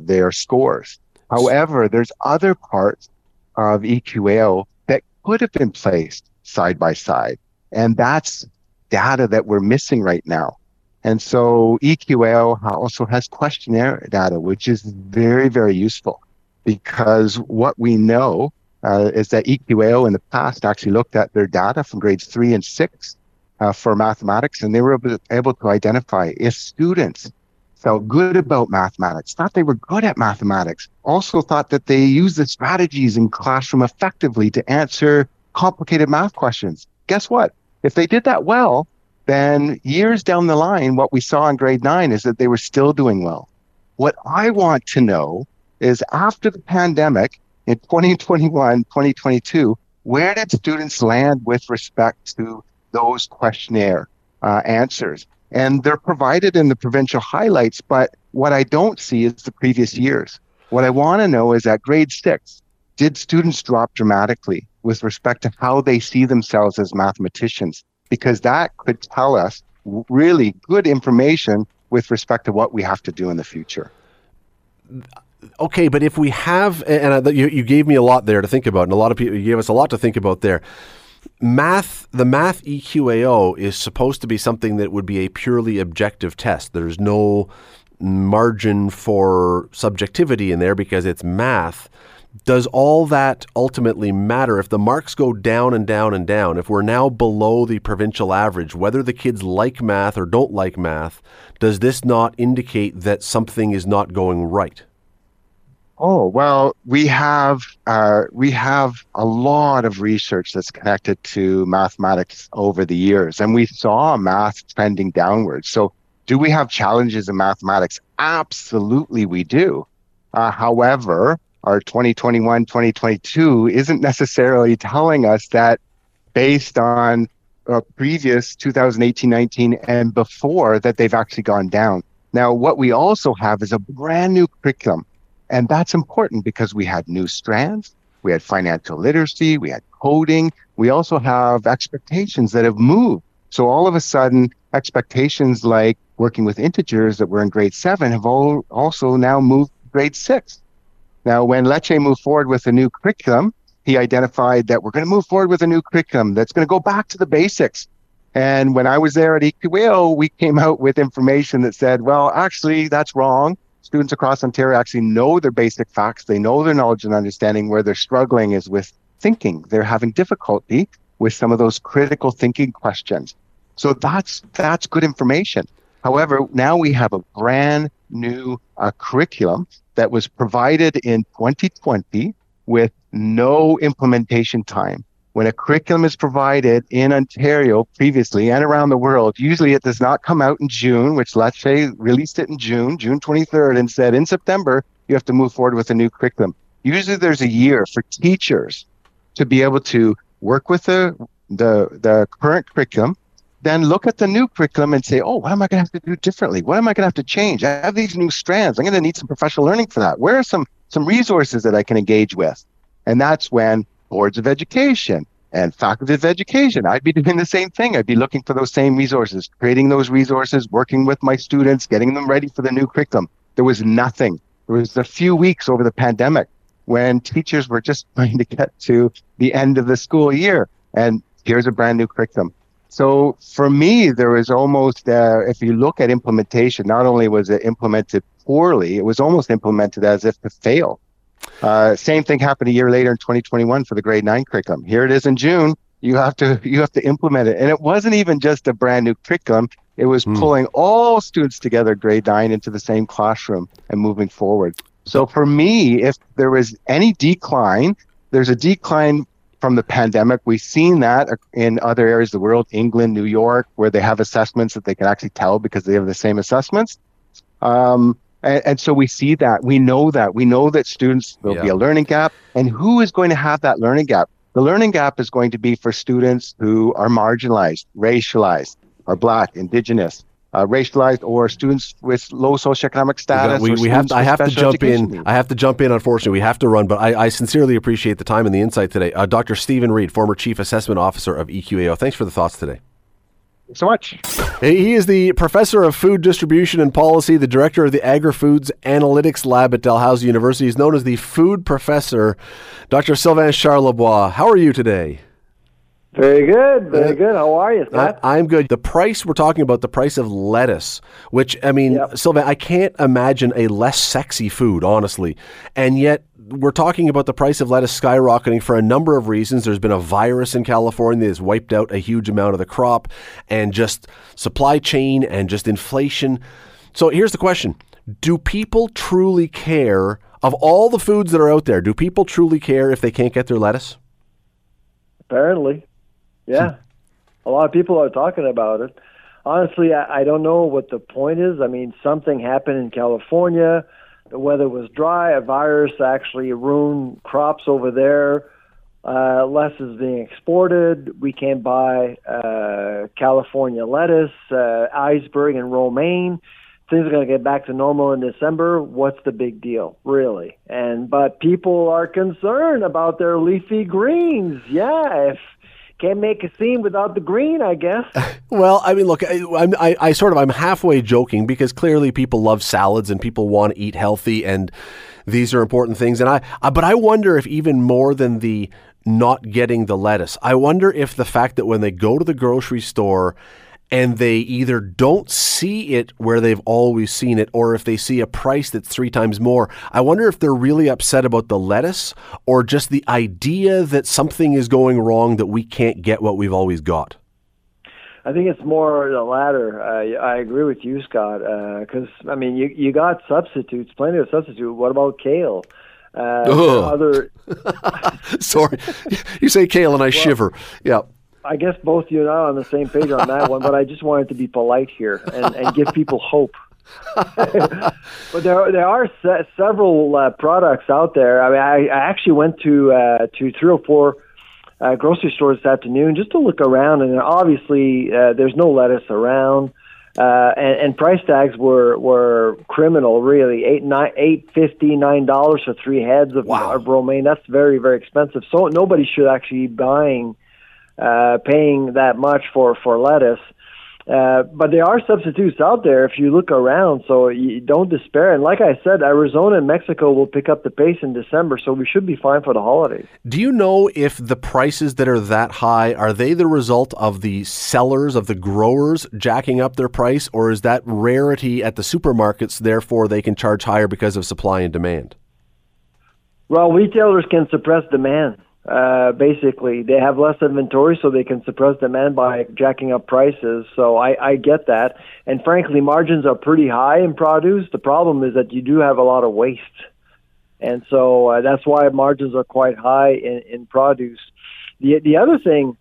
G: their scores. However, there's other parts of EQAO that could have been placed side by side, and that's data that we're missing right now. And so EQAO also has questionnaire data, which is very, very useful because what we know uh, is that EQAO in the past actually looked at their data from grades three and six uh, for mathematics, and they were able to identify if students felt good about mathematics, thought they were good at mathematics, also thought that they used the strategies in classroom effectively to answer complicated math questions. Guess what? If they did that well, then years down the line, what we saw in grade nine is that they were still doing well. What I want to know is after the pandemic in 2021, 2022, where did students land with respect to those questionnaire uh, answers? And they're provided in the provincial highlights, but what I don't see is the previous years. What I want to know is at grade six, did students drop dramatically with respect to how they see themselves as mathematicians? Because that could tell us really good information with respect to what we have to do in the future.
B: Okay, but if we have, and you, gave me a lot there to think about, and a lot of people, you gave us a lot to think about there. Math, the math EQAO is supposed to be something that would be a purely objective test. There's no margin for subjectivity in there because it's math. Does all that ultimately matter if the marks go down and down and down? If we're now below the provincial average, whether the kids like math or don't like math, does this not indicate that something is not going right?
G: Oh well, we have uh, we have a lot of research that's connected to mathematics over the years, and we saw math trending downwards. So, do we have challenges in mathematics? Absolutely, we do. Uh, however, our 2021 2022 isn't necessarily telling us that based on uh, previous 2018 19 and before that they've actually gone down. Now, what we also have is a brand new curriculum and that's important because we had new strands, we had financial literacy, we had coding, we also have expectations that have moved. So all of a sudden, expectations like working with integers that were in grade seven have all also now moved to grade six. Now, when Lecce moved forward with a new curriculum, he identified that we're going to move forward with a new curriculum that's going to go back to the basics. And when I was there at EQAO, we came out with information that said, well, actually, that's wrong students across Ontario actually know their basic facts. They know their knowledge and understanding. Where they're struggling is with thinking. They're having difficulty with some of those critical thinking questions. So that's that's good information. However, now we have a brand new uh, curriculum that was provided in 2020 with no implementation time, when a curriculum is provided in Ontario previously and around the world, usually it does not come out in June, which Lecce released it in June, June 23rd, and said in September, you have to move forward with a new curriculum. Usually there's a year for teachers to be able to work with the, the, the current curriculum, then look at the new curriculum and say, oh, what am I going to have to do differently? What am I going to have to change? I have these new strands. I'm going to need some professional learning for that. Where are some, some resources that I can engage with? And that's when boards of education and faculty of education. I'd be doing the same thing. I'd be looking for those same resources, creating those resources, working with my students, getting them ready for the new curriculum. There was nothing. There was a few weeks over the pandemic when teachers were just trying to get to the end of the school year. And here's a brand new curriculum. So for me, there was almost, uh, if you look at implementation, not only was it implemented poorly, it was almost implemented as if to fail. Uh, same thing happened a year later in 2021 for the grade nine curriculum. Here it is in June. You have to [LAUGHS] you have to implement it, and it wasn't even just a brand new curriculum. It was
B: Hmm.
G: pulling all students together, grade nine, into the same classroom and moving forward. So for me, if there was any decline, there's a decline from the pandemic. We've seen that in other areas of the world, England, New York, where they have assessments that they can actually tell because they have the same assessments. Um, and, and so we see that. We know that. We know that students, there'll be a learning gap. And who is going to have that learning gap? The learning gap is going to be for students who are marginalized, racialized, are Black, Indigenous, uh, racialized, or students with low socioeconomic status.
B: we, we have to, I have to jump in.
G: needs.
B: I have to jump in. Unfortunately, we have to run, but I, I sincerely appreciate the time and the insight today. Uh, Dr. Stephen Reed, former Chief Assessment Officer of EQAO. Thanks for the thoughts today.
G: Thanks so much.
B: He is the professor of food distribution and policy, the director of the Agri Foods Analytics Lab at Dalhousie University. He's known as the food professor. Dr. Sylvain Charlebois, how are you today?
H: Very good, very good. How are you, Scott?
B: I, am good. The price we're talking about, the price of lettuce, which I mean,
H: Yep.
B: Sylvain, I can't imagine a less sexy food, honestly. And yet, we're talking about the price of lettuce skyrocketing for a number of reasons. There's been a virus in California that has wiped out a huge amount of the crop, and just supply chain and just inflation. So here's the question: Do people truly care? Of all the foods that are out there, do people truly care if they can't get their lettuce?
H: Apparently, yeah. A lot of people are talking about it. Honestly, I, I don't know what the point is. I mean, something happened in California. The weather was dry. A virus actually ruined crops over there. Uh, less is being exported. We can't buy uh, California lettuce, uh, iceberg, and romaine. Things are going to get back to normal in December. What's the big deal, really? And but people are concerned about their leafy greens. Yeah, if can't make a scene without the green, I guess. [LAUGHS]
B: Well, I mean, look, I, I, I sort of, I'm halfway joking because clearly people love salads and people want to eat healthy, and these are important things. And I, I, but I wonder if even more than the not getting the lettuce, I wonder if the fact that when they go to the grocery store and they either don't see it where they've always seen it, or if they see a price that's three times more, I wonder if they're really upset about the lettuce or just the idea that something is going wrong that we can't get what we've always got.
H: I think it's more the latter. Uh, I agree with you, Scott. Because I mean, you you got substitutes, plenty of substitute. What about kale? Uh, other, [LAUGHS]
B: Sorry, you say kale and I shiver. Yeah.
H: I guess both you and I are on the same page on that one. But I just wanted to be polite here and, and give people hope. [LAUGHS] but there there are se- several uh, products out there. I mean, I, I actually went to uh, to three or four uh, grocery stores this afternoon just to look around, and obviously uh, there's no lettuce around. Uh, and, and price tags were were criminal, really eight nine eight fifty nine dollars for three heads of,
B: Wow.
H: of romaine. That's very very expensive. So nobody should actually be buying uh, paying that much for for lettuce. Uh, but there are substitutes out there if you look around, so you don't despair. And like I said, Arizona and Mexico will pick up the pace in December, so we should be fine for the holidays.
B: Do you know if the prices that are that high are they the result of the sellers of the growers jacking up their price, or is that rarity at the supermarkets? Therefore, they can charge higher because of supply and demand.
H: Well, retailers can suppress demand. Uh, basically, they have less inventory, so they can suppress demand by jacking up prices. So I, I get that. And frankly, margins are pretty high in produce. The problem is that you do have a lot of waste. And so uh, that's why margins are quite high in, in produce. the the other thing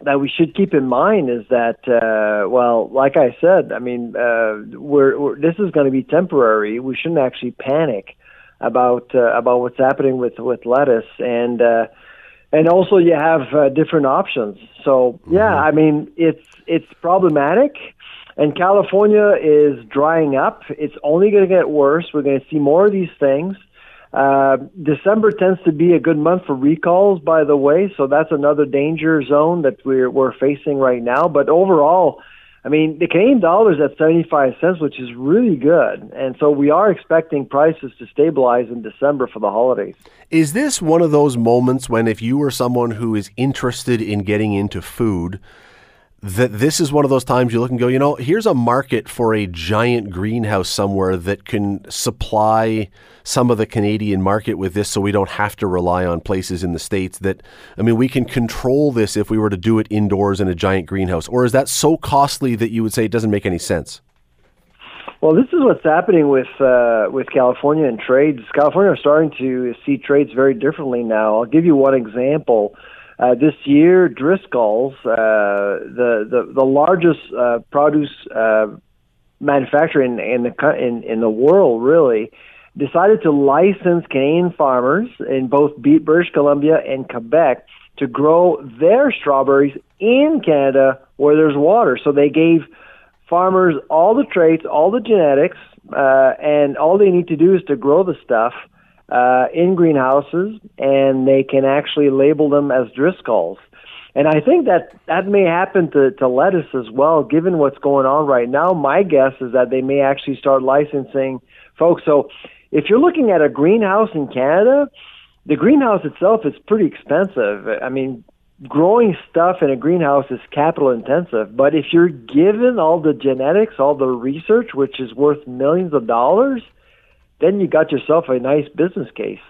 H: that we should keep in mind is that, uh, well, like I said, I mean, uh, we're, we're this is going to be temporary. We shouldn't actually panic about uh, about what's happening with with lettuce and. Uh, and also, you have uh, different options. So, yeah, I mean, it's it's problematic and California is drying up. It's only going to get worse. We're going to see more of these things. Uh, December tends to be a good month for recalls, by the way, so that's another danger zone that we're we're facing right now. But overall, I mean, the Canadian dollar is at 75 cents, which is really good. And so we are expecting prices to stabilize in December for the holidays.
B: Is this one of those moments when, if you were someone who is interested in getting into food, that this is one of those times you look and go, you know, here's a market for a giant greenhouse somewhere that can supply some of the Canadian market with this so we don't have to rely on places in the States that, I mean, we can control this if we were to do it indoors in a giant greenhouse? Or is that so costly that you would say it doesn't make any sense?
H: Well, this is what's happening with uh, with California and trades. California are starting to see trades very differently now. I'll give you one example. Uh, this year, Driscoll's, uh, the, the the largest uh, produce uh, manufacturer in, in the in, in the world, really, decided to license Canadian farmers in both British Columbia and Quebec to grow their strawberries in Canada where there's water. So they gave farmers all the traits, all the genetics, uh, and all they need to do is to grow the stuff uh, in greenhouses, and they can actually label them as Driscolls. And I think that that may happen to, to lettuce as well, given what's going on right now. My guess is that they may actually start licensing folks. So if you're looking at a greenhouse in Canada, the greenhouse itself is pretty expensive. I mean, growing stuff in a greenhouse is capital intensive, but if you're given all the genetics, all the research, which is worth millions of dollars, then you got yourself a nice business case.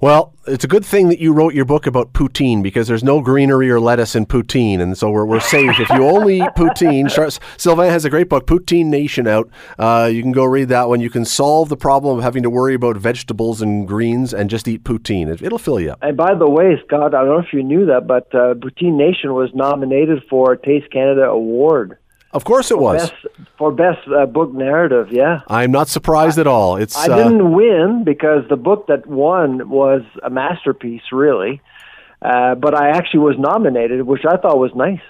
B: Well, it's a good thing that you wrote your book about poutine because there's no greenery or lettuce in poutine, and so we're, we're safe. if you only eat poutine, [LAUGHS] Sylvain has a great book, Poutine Nation, out. Uh, you can go read that one. You can solve the problem of having to worry about vegetables and greens and just eat poutine. It, will fill you up.
H: And by the way, Scott, I don't know if you knew that, but uh, Poutine Nation was nominated for a Taste Canada Award.
B: Of course it was.
H: Best, for best uh, book narrative, yeah.
B: I'm not surprised
H: I,
B: at all. It's
H: I uh, didn't win because the book that won was a masterpiece, really. Uh, but I actually was nominated, which I thought was nice.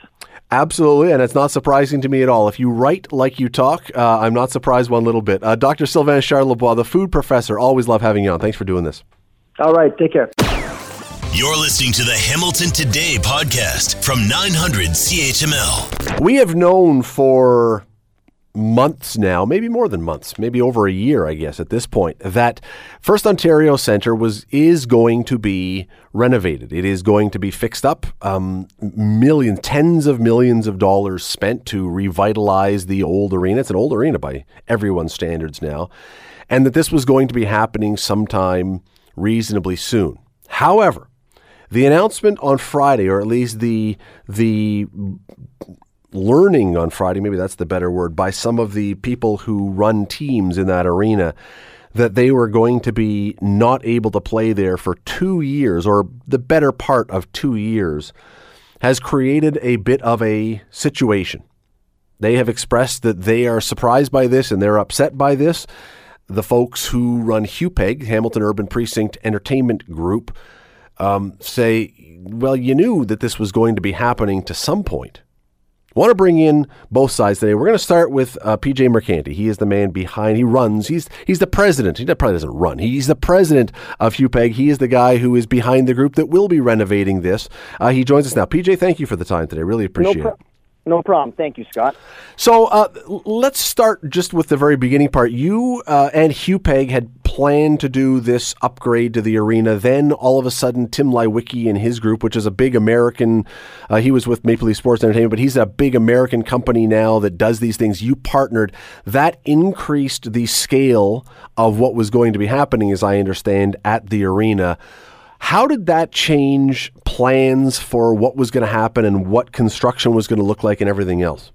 B: Absolutely, and it's not surprising to me at all. If you write like you talk, uh, I'm not surprised one little bit. Uh, Dr. Sylvain Charlebois, the food professor, always love having you on. Thanks for doing this.
H: All right, take care.
A: You're listening to the Hamilton Today podcast from 900 CHML.
B: We have known for months now, maybe more than months, maybe over a year, I guess, at this point, that First Ontario Centre was is going to be renovated. It is going to be fixed up. Um, millions, tens of millions of dollars spent to revitalize the old arena. It's an old arena by everyone's standards now, and that this was going to be happening sometime reasonably soon. However, the announcement on Friday, or at least the the learning on Friday, maybe that's the better word, by some of the people who run teams in that arena that they were going to be not able to play there for two years or the better part of two years has created a bit of a situation. They have expressed that they are surprised by this and they're upset by this. The folks who run HUPEG, Hamilton Urban Precinct Entertainment Group, um, say, well, you knew that this was going to be happening to some point. I want to bring in both sides today. We're going to start with uh, PJ Mercanti. He is the man behind. He runs. He's he's the president. He probably doesn't run. He's the president of HUPEG. He is the guy who is behind the group that will be renovating this. Uh, he joins us now. PJ, thank you for the time today. Really appreciate no pro- it.
I: No problem. Thank you, Scott.
B: So uh, let's start just with the very beginning part. You uh, and HUPEG had planned to do this upgrade to the arena. Then all of a sudden, Tim Leiweke and his group, which is a big American, uh, he was with Maple Leaf Sports Entertainment, but he's a big American company now that does these things. You partnered. That increased the scale of what was going to be happening, as I understand, at the arena. How did that change plans for what was going to happen and what construction was going to look like and everything else?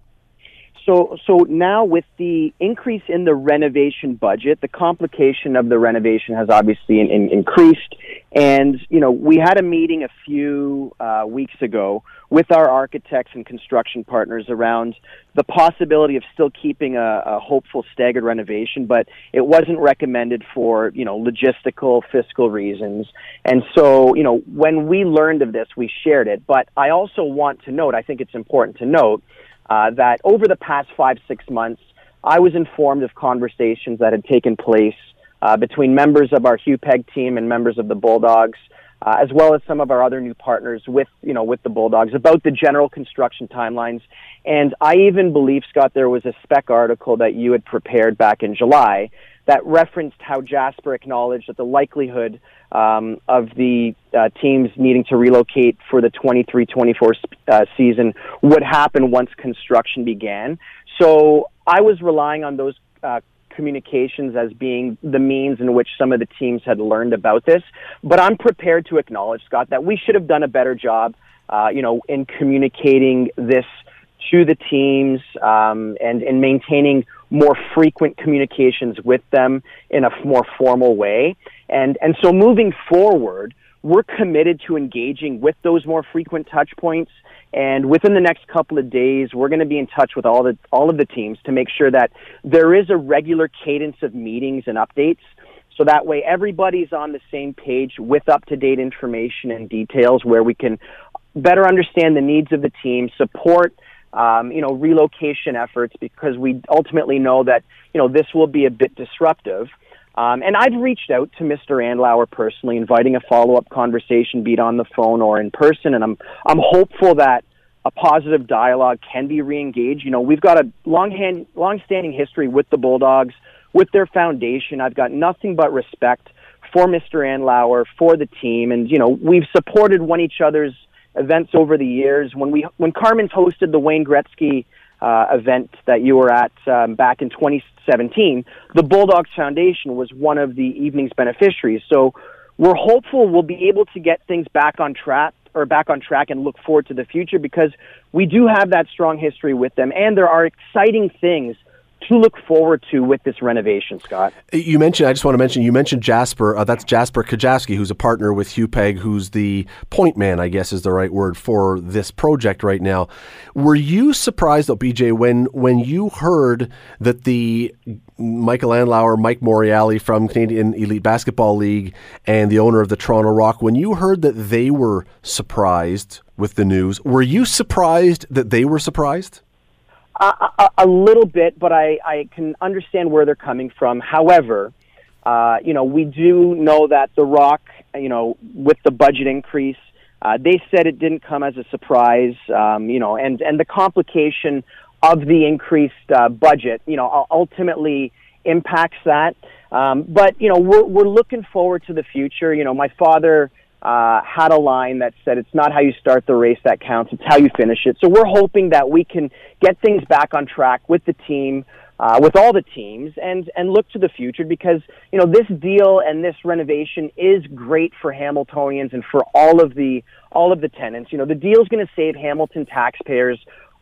I: So, so now with the increase in the renovation budget, the complication of the renovation has obviously in, in, increased. And, you know, we had a meeting a few uh, weeks ago with our architects and construction partners around the possibility of still keeping a, a hopeful staggered renovation, but it wasn't recommended for, you know, logistical, fiscal reasons. And so, you know, when we learned of this, we shared it. But I also want to note, I think it's important to note, uh, that over the past five, six months, I was informed of conversations that had taken place uh, between members of our HUPEG team and members of the Bulldogs, uh, as well as some of our other new partners with, you know, with the Bulldogs about the general construction timelines. And I even believe, Scott, there was a spec article that you had prepared back in July that referenced how Jasper acknowledged that the likelihood um, of the uh, teams needing to relocate for the 23-24 uh, season would happen once construction began. So I was relying on those uh, communications as being the means in which some of the teams had learned about this. But I'm prepared to acknowledge, Scott, that we should have done a better job, uh, you know, in communicating this to the teams um, and in maintaining more frequent communications with them in a more formal way. And, and so moving forward, we're committed to engaging with those more frequent touch points. And within the next couple of days, we're going to be in touch with all the all of the teams to make sure that there is a regular cadence of meetings and updates. So that way, everybody's on the same page with up to date information and details, where we can better understand the needs of the team, support um, you know relocation efforts, because we ultimately know that you know this will be a bit disruptive. Um, and I've reached out to Mr. Andlauer personally, inviting a follow-up conversation, be it on the phone or in person, and I'm I'm hopeful that a positive dialogue can be reengaged. You know, we've got a long hand, long-standing history with the Bulldogs, with their foundation. I've got nothing but respect for Mr. Andlauer, for the team, and you know, we've supported one each other's events over the years. When we when Carmen's hosted the Wayne Gretzky uh, event that you were at um, back in 2017, the Bulldogs Foundation was one of the evening's beneficiaries. So we're hopeful we'll be able to get things back on track or back on track and look forward to the future because we do have that strong history with them and there are exciting things to look forward to with this renovation, Scott.
B: You mentioned, I just want to mention, you mentioned Jasper. Uh, that's Jasper Kujavsky, who's a partner with HUPEG, who's the point man, I guess is the right word for this project right now. Were you surprised, though, PJ, when when you heard that the Michael Andlauer, Mike Morreale from Canadian Elite Basketball League, and the owner of the Toronto Rock, when you heard that they were surprised with the news, were you surprised that they were surprised?
I: A, a, little bit, but I, I can understand where they're coming from. However, uh, you know, we do know that The Rock, you know, with the budget increase, uh, they said it didn't come as a surprise, um, you know, and, and the complication of the increased uh, budget, you know, ultimately impacts that. Um, but, you know, we're, we're looking forward to the future. You know, my father uh, had a line that said, "It's not how you start the race that counts; it's how you finish it." So we're hoping that we can get things back on track with the team, uh, with all the teams, and and look to the future because you know this deal and this renovation is great for Hamiltonians and for all of the all of the tenants. You know, the deal is going to save Hamilton taxpayers.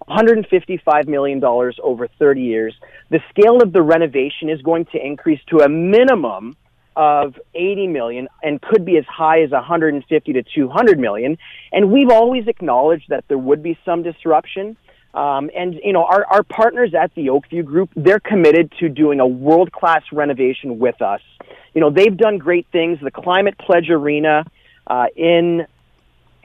I: $155 million over 30 years. The scale of the renovation is going to increase to a minimum of 80 million and could be as high as 150 to 200 million. And we've always acknowledged that there would be some disruption. Um, and you know, our, our partners at the Oakview Group, they're committed to doing a world class renovation with us. You know, they've done great things. The Climate Pledge Arena uh, in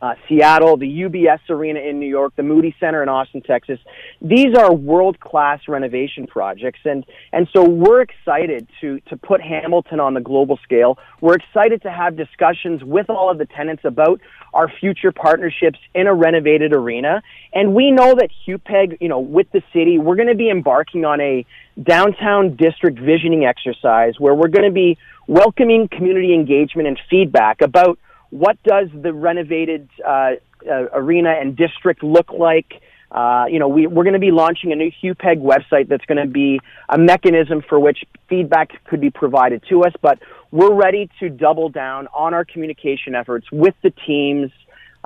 I: uh, Seattle, the UBS Arena in New York, the Moody Center in Austin, Texas. These are world-class renovation projects, and and so we're excited to to put Hamilton on the global scale. We're excited to have discussions with all of the tenants about our future partnerships in a renovated arena. And we know that HUPEG, you know, with the city, we're going to be embarking on a downtown district visioning exercise where we're going to be welcoming community engagement and feedback about what does the renovated uh, uh, arena and district look like? Uh, you know, we, we're going to be launching a new HUPEG website that's going to be a mechanism for which feedback could be provided to us. But we're ready to double down on our communication efforts with the teams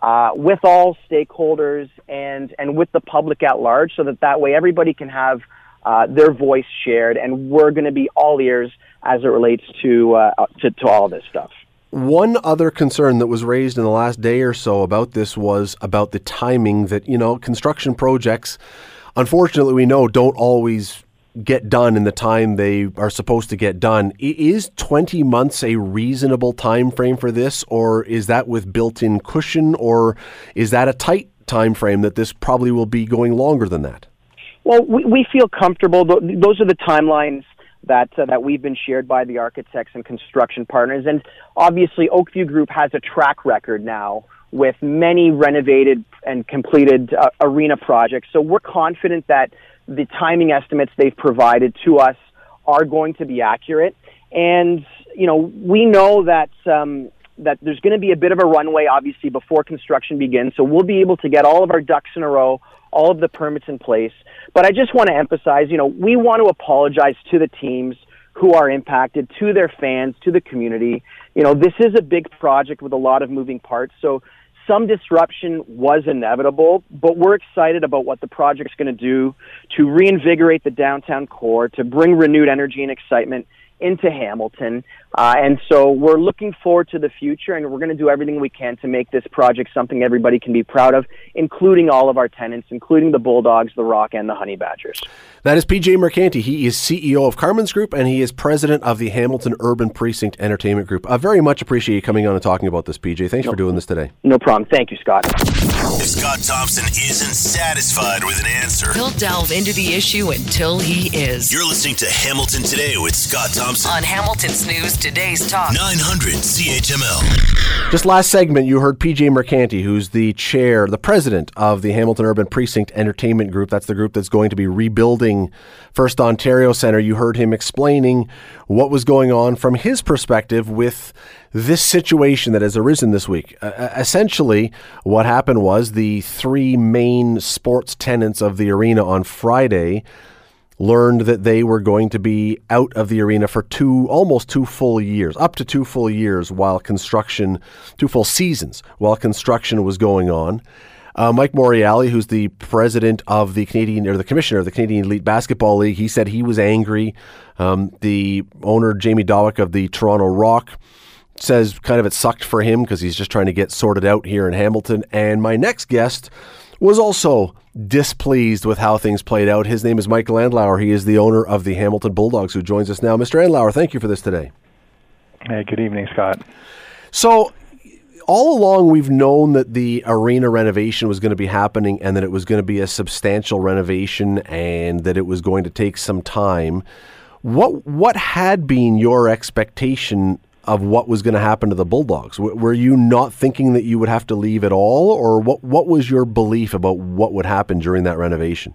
I: uh, with all stakeholders and and with the public at large, so that that way everybody can have uh, their voice shared, and we're going to be all ears as it relates to, uh, to to all this stuff.
B: One other concern that was raised in the last day or so about this was about the timing that, you know, construction projects, unfortunately, we know don't always get done in the time they are supposed to get done. Is 20 months a reasonable time frame for this or is that with built-in cushion or is that a tight time frame that this probably will be going longer than that?
I: Well, we, we feel comfortable. Those are the timelines that uh, that we've been shared by the architects and construction partners. And obviously, Oakview Group has a track record now with many renovated and completed uh, arena projects. So we're confident that the timing estimates they've provided to us are going to be accurate. And you know, we know that. Um, that there's going to be a bit of a runway, obviously, before construction begins. So we'll be able to get all of our ducks in a row, all of the permits in place. But I just want to emphasize, you know, we want to apologize to the teams who are impacted, to their fans, to the community. You know, this is a big project with a lot of moving parts. So some disruption was inevitable, but we're excited about what the project's going to do to reinvigorate the downtown core, to bring renewed energy and excitement into Hamilton. Uh, and so we're looking forward to the future, and we're going to do everything we can to make this project something everybody can be proud of, including all of our tenants, including the Bulldogs, the Rock, and the Honey Badgers.
B: That is PJ Mercanti. He is CEO of Carmen's Group, and he is president of the Hamilton Urban Precinct Entertainment Group. I very much appreciate you coming on and talking about this, PJ. Thanks no, for doing this today.
I: No problem. Thank you, Scott.
A: If Scott Thompson isn't satisfied with an answer,
F: he'll delve into the issue until he is.
A: You're listening to Hamilton Today with Scott Thompson
F: on Hamilton's News Today's Talk
A: 900 CHML.
B: Just last segment, you heard PJ Mercanti, who's the chair, the president of the Hamilton Urban Precinct Entertainment Group. That's the group that's going to be rebuilding First Ontario Centre. You heard him explaining what was going on from his perspective with this situation that has arisen this week. Uh, essentially, what happened was the three main sports tenants of the arena on Friday learned that they were going to be out of the arena for two, almost two full years, up to two full years while construction, two full seasons while construction was going on. Uh, Mike Morreale, who's the president of the Canadian or the commissioner of the Canadian Elite Basketball League, he said he was angry. Um, the owner Jamie Dawick of the Toronto Rock says kind of it sucked for him because he's just trying to get sorted out here in Hamilton. And my next guest was also displeased with how things played out. His name is Mike Andlauer. He is the owner of the Hamilton Bulldogs, who joins us now. Mr. Andlauer, thank you for this today.
J: Hey, good evening, Scott.
B: So, all along, we've known that the arena renovation was going to be happening and that it was going to be a substantial renovation and that it was going to take some time. What what had been your expectation of what was going to happen to the Bulldogs? W- were you not thinking that you would have to leave at all, or what? What was your belief about what would happen during that renovation?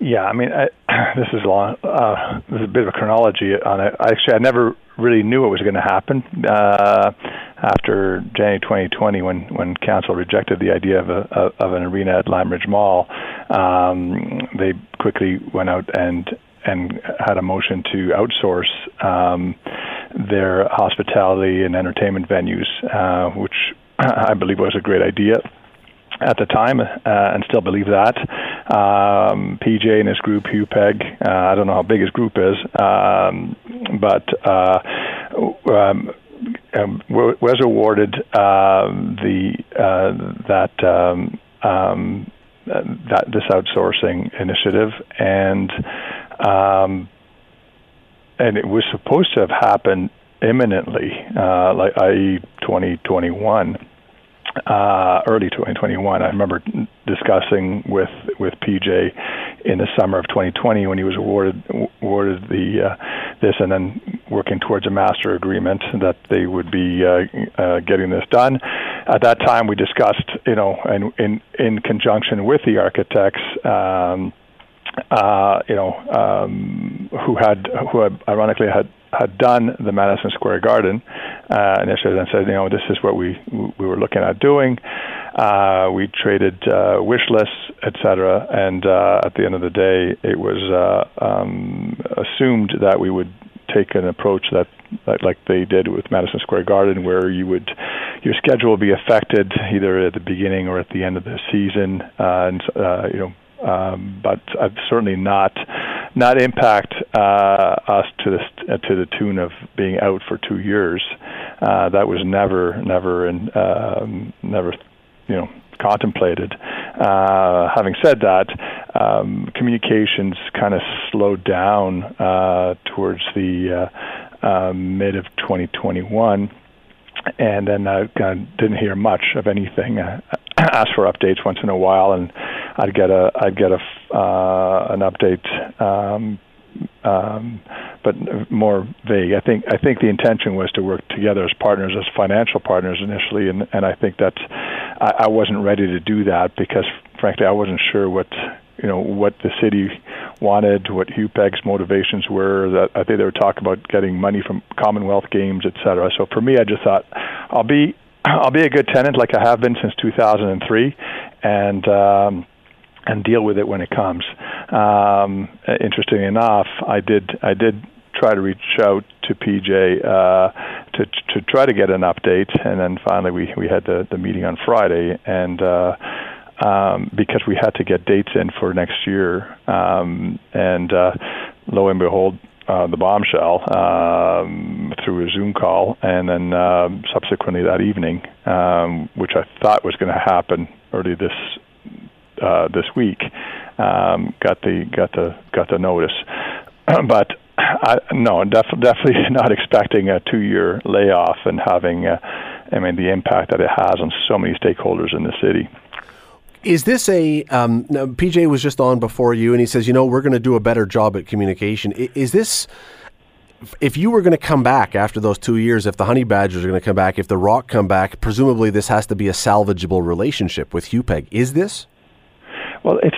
J: Yeah, I mean, I, [CLEARS THROAT] this is long. Uh, there's a bit of a chronology on it. Actually, I never really knew what was going to happen uh, after January 2020, when when council rejected the idea of a of an arena at Lime Ridge Mall. Um, they quickly went out and and had a motion to outsource um, their hospitality and entertainment venues, uh, which [CLEARS THROAT] I believe was a great idea at the time, uh, and still believe that. Um, PJ and his group, HUPEG, uh, I don't know how big his group is, um, but uh, um, um was awarded uh, the uh, that um, um, that this outsourcing initiative, and um, and it was supposed to have happened imminently, uh, like i.e., 2021, uh, early 2021. I remember discussing with with PJ in the summer of 2020 when he was awarded awarded the uh, this, and then working towards a master agreement that they would be uh, uh, getting this done. At that time, we discussed, you know, and in in conjunction with the architects. Um, uh, you know, um, who had who had, ironically had had done the Madison Square Garden uh, initiative and said, you know, this is what we we were looking at doing. Uh, we traded uh, wish lists, etc., and uh, at the end of the day, it was uh, um, assumed that we would take an approach that, that like they did with Madison Square Garden, where you would your schedule will be affected either at the beginning or at the end of the season, uh, and uh, you know. Um, but uh, certainly not not impact uh, us to the to the tune of being out for two years. Uh, that was never never and um, never you know contemplated. Uh, having said that, um, communications kind of slowed down uh, towards the uh, uh, mid of 2021, and then I didn't hear much of anything. I [CLEARS THROAT] asked for updates once in a while, and I'd get a I'd get a uh, an update. Um, um, but more vague. I think I think the intention was to work together as partners, as financial partners initially, and and I think that's I, I wasn't ready to do that because frankly I wasn't sure what you know what the city wanted, what HUPEG's motivations were. That I think they were talking about getting money from Commonwealth games, et cetera. So for me, I just thought I'll be I'll be a good tenant like I have been since 2003, and um, and deal with it when it comes. Um, interestingly enough, I did I did try to reach out to PJ uh, to to try to get an update, and then finally we we had the the meeting on Friday, and uh, um, because we had to get dates in for next year, um, and uh, lo and behold. Uh, the bombshell um, through a Zoom call, and then uh, subsequently that evening, um, which I thought was going to happen early this uh, this week, um, got the got the got the notice, [CLEARS THROAT] but I, no, def- definitely [LAUGHS] not expecting a two-year layoff and having, uh, I mean, the impact that it has on so many stakeholders in the city.
B: Is this a um, PJ was just on before you, and he says, you know, we're going to do a better job at communication. Is this if you were going to come back after those two years, if the Honey Badgers are going to come back, if the Rock come back, presumably this has to be a salvageable relationship with HUPEG. Is this?
J: Well, it's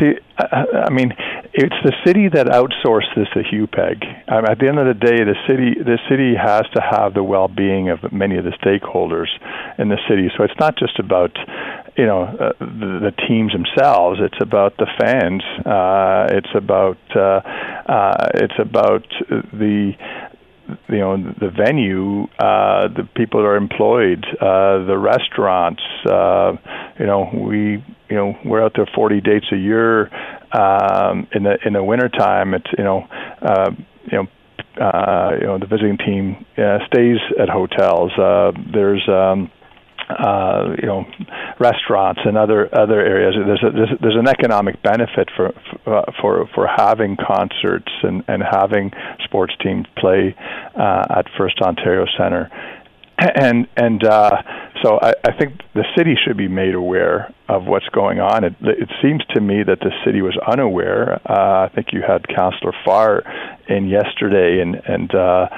J: see, I, I mean, it's the city that outsourced this to HUPEG. Um, at the end of the day, the city the city has to have the well-being of many of the stakeholders in the city. So it's not just about you know uh, the, the teams themselves. It's about the fans. Uh, it's about uh, uh, it's about the you know the venue, uh, the people that are employed, uh, the restaurants. Uh, you know, we you know we're out there 40 dates a year. Um, in the in the wintertime, it's you know uh, you know. Uh, you know the visiting team uh, stays at hotels. Uh, there's um, uh, you know, restaurants and other other areas. There's a, there's, there's an economic benefit for uh, for for having concerts and and having sports teams play uh, at First Ontario Centre, [CLEARS THROAT] and and uh, so I, I think the city should be made aware of what's going on. It, it seems to me that the city was unaware. Uh, I think you had Councillor Farr in yesterday, and and uh,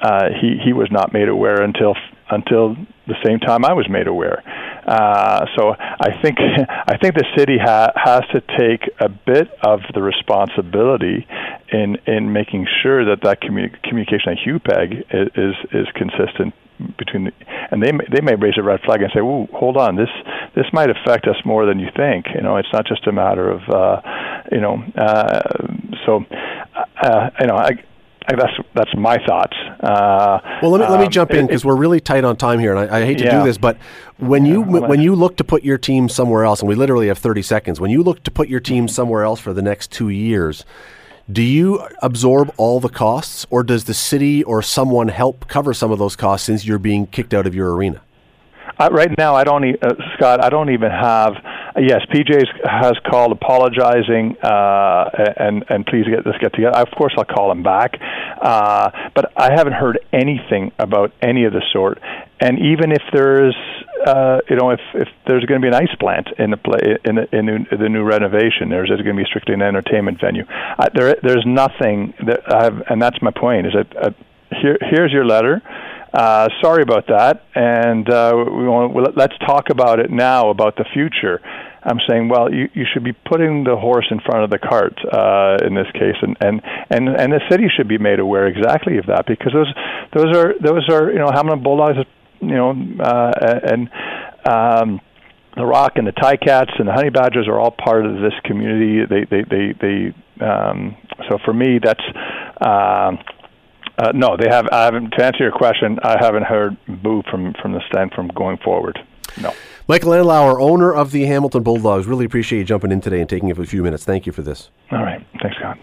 J: uh, he he was not made aware until until the same time I was made aware. Uh, so I think [LAUGHS] I think the city ha- has to take a bit of the responsibility in in making sure that that commu- communication at HUPEG is, is is consistent between the, and they may, they may raise a red flag and say, "Ooh, hold on, this this might affect us more than you think." You know, it's not just a matter of uh, you know. Uh, so, uh, you know, I that's that's my thoughts. Uh,
B: well, let me let me um, jump in because we're really tight on time here, and I, I hate to yeah. do this, but when you when you look to put your team somewhere else, and we literally have thirty seconds, when you look to put your team somewhere else for the next two years, do you absorb all the costs, or does the city or someone help cover some of those costs since you're being kicked out of your arena?
J: Uh, right now, I don't, e- uh, Scott. I don't even have. Yes, PJ has called apologizing, uh, and and please get this get together. Of course, I'll call him back, uh, but I haven't heard anything about any of the sort. And even if there's, uh, you know, if if there's going to be an ice plant in the play in the in the, the new renovation, there's, there's going to be strictly an entertainment venue. Uh, there there's nothing that I have, and that's my point. Is that uh, here here's your letter uh, sorry about that, and uh, we want, let's talk about it now about the future. I'm saying, well, you, you should be putting the horse in front of the cart uh, in this case, and, and and and the city should be made aware exactly of that because those those are those are you know Hamilton Bulldogs, you know, uh, and. Um, the Rock and the Ti-Cats and the Honey Badgers are all part of this community. They, they, they, they. Um, so for me, that's. Uh, Uh, no, they have. I haven't. To answer your question, I haven't heard boo from from the stand from going forward. No.
B: Michael Andlauer, owner of the Hamilton Bulldogs, really appreciate you jumping in today and taking a few minutes. Thank you for this.
J: All right. Thanks, Scott.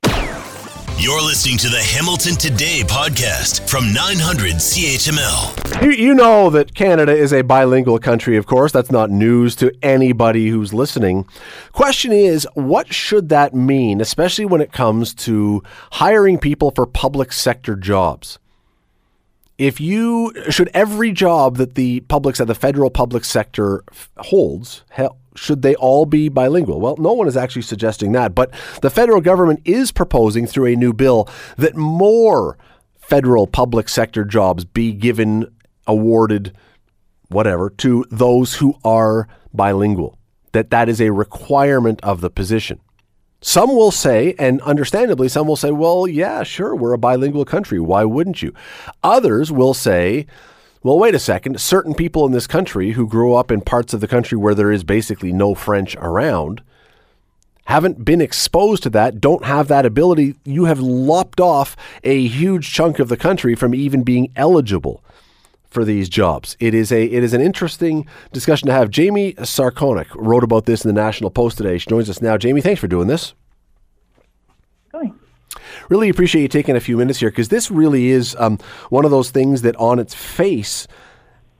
A: You're listening to the Hamilton Today podcast from 900 CHML.
B: You, you know that Canada is a bilingual country, of course. That's not news to anybody who's listening. Question is, what should that mean, especially when it comes to hiring people for public sector jobs? If you should every job that the public the federal public sector holds, should they all be bilingual? Well, no one is actually suggesting that, but the federal government is proposing through a new bill that more federal public sector jobs be given, awarded, whatever, to those who are bilingual. That that is a requirement of the position. Some will say, and understandably, some will say, well, yeah, sure, we're a bilingual country. Why wouldn't you? Others will say, well, wait a second. Certain people in this country who grew up in parts of the country where there is basically no French around haven't been exposed to that, don't have that ability. You have lopped off a huge chunk of the country from even being eligible for these jobs. It is a it is an interesting discussion to have. Jamie Sarkonak wrote about this in the National Post today. She joins us now. Jamie, thanks for doing this.
K: Going.
B: Really appreciate you taking a few minutes here because this really is um, one of those things that on its face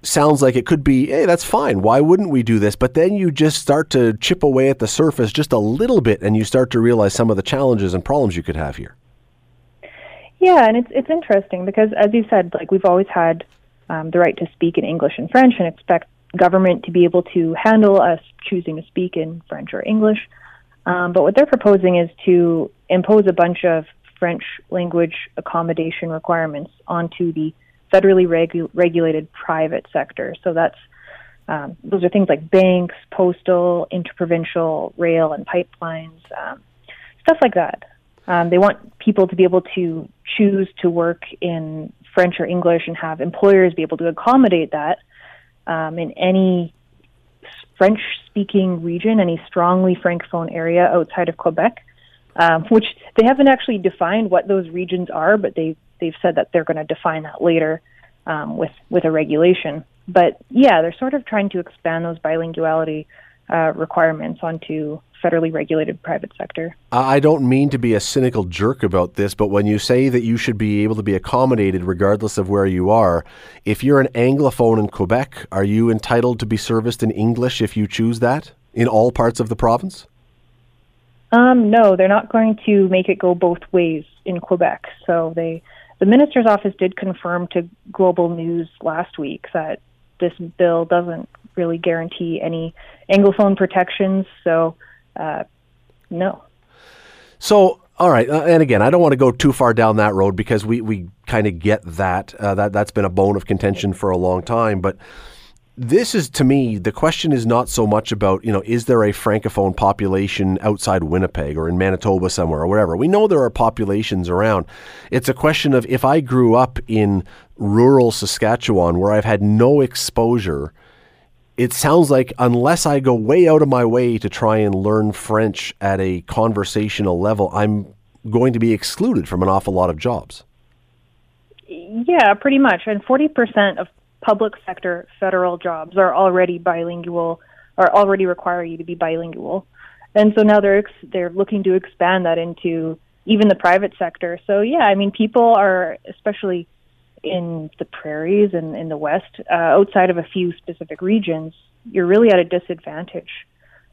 B: sounds like it could be, hey, that's fine. Why wouldn't we do this? But then you just start to chip away at the surface just a little bit and you start to realize some of the challenges and problems you could have here.
K: Yeah, and it's it's interesting because as you said, like we've always had um, the right to speak in English and French and expect government to be able to handle us choosing to speak in French or English. Um, but what they're proposing is to impose a bunch of French language accommodation requirements onto the federally regu- regulated private sector. So that's um, those are things like banks, postal, interprovincial rail and pipelines, um, stuff like that. Um, they want people to be able to choose to work in French or English and have employers be able to accommodate that um, in any French speaking region, any strongly francophone area outside of Quebec, um, which they haven't actually defined what those regions are, but they they've said that they're going to define that later um, with with a regulation. But yeah, they're sort of trying to expand those bilinguality uh, requirements onto federally regulated private sector.
B: I don't mean to be a cynical jerk about this, but when you say that you should be able to be accommodated regardless of where you are, if you're an Anglophone in Quebec, are you entitled to be serviced in English if you choose that in all parts of the province?
K: Um, no, they're not going to make it go both ways in Quebec. So they, the minister's office did confirm to Global News last week that this bill doesn't really guarantee any Anglophone protections. So uh, no.
B: So, all right, uh, and again, I don't want to go too far down that road because we, we kind of get that. Uh, that that's been a bone of contention for a long time. But this is to me the question is not so much about you know is there a francophone population outside Winnipeg or in Manitoba somewhere or wherever. We know there are populations around. It's a question of if I grew up in rural Saskatchewan where I've had no exposure it sounds like unless I go way out of my way to try and learn French at a conversational level, I'm going to be excluded from an awful lot of jobs.
K: Yeah, pretty much. And 40% of public sector federal jobs are already bilingual or already require you to be bilingual. And so now they're ex- they're looking to expand that into even the private sector. So yeah, I mean people are especially in the prairies and in the west, uh, outside of a few specific regions, you're really at a disadvantage.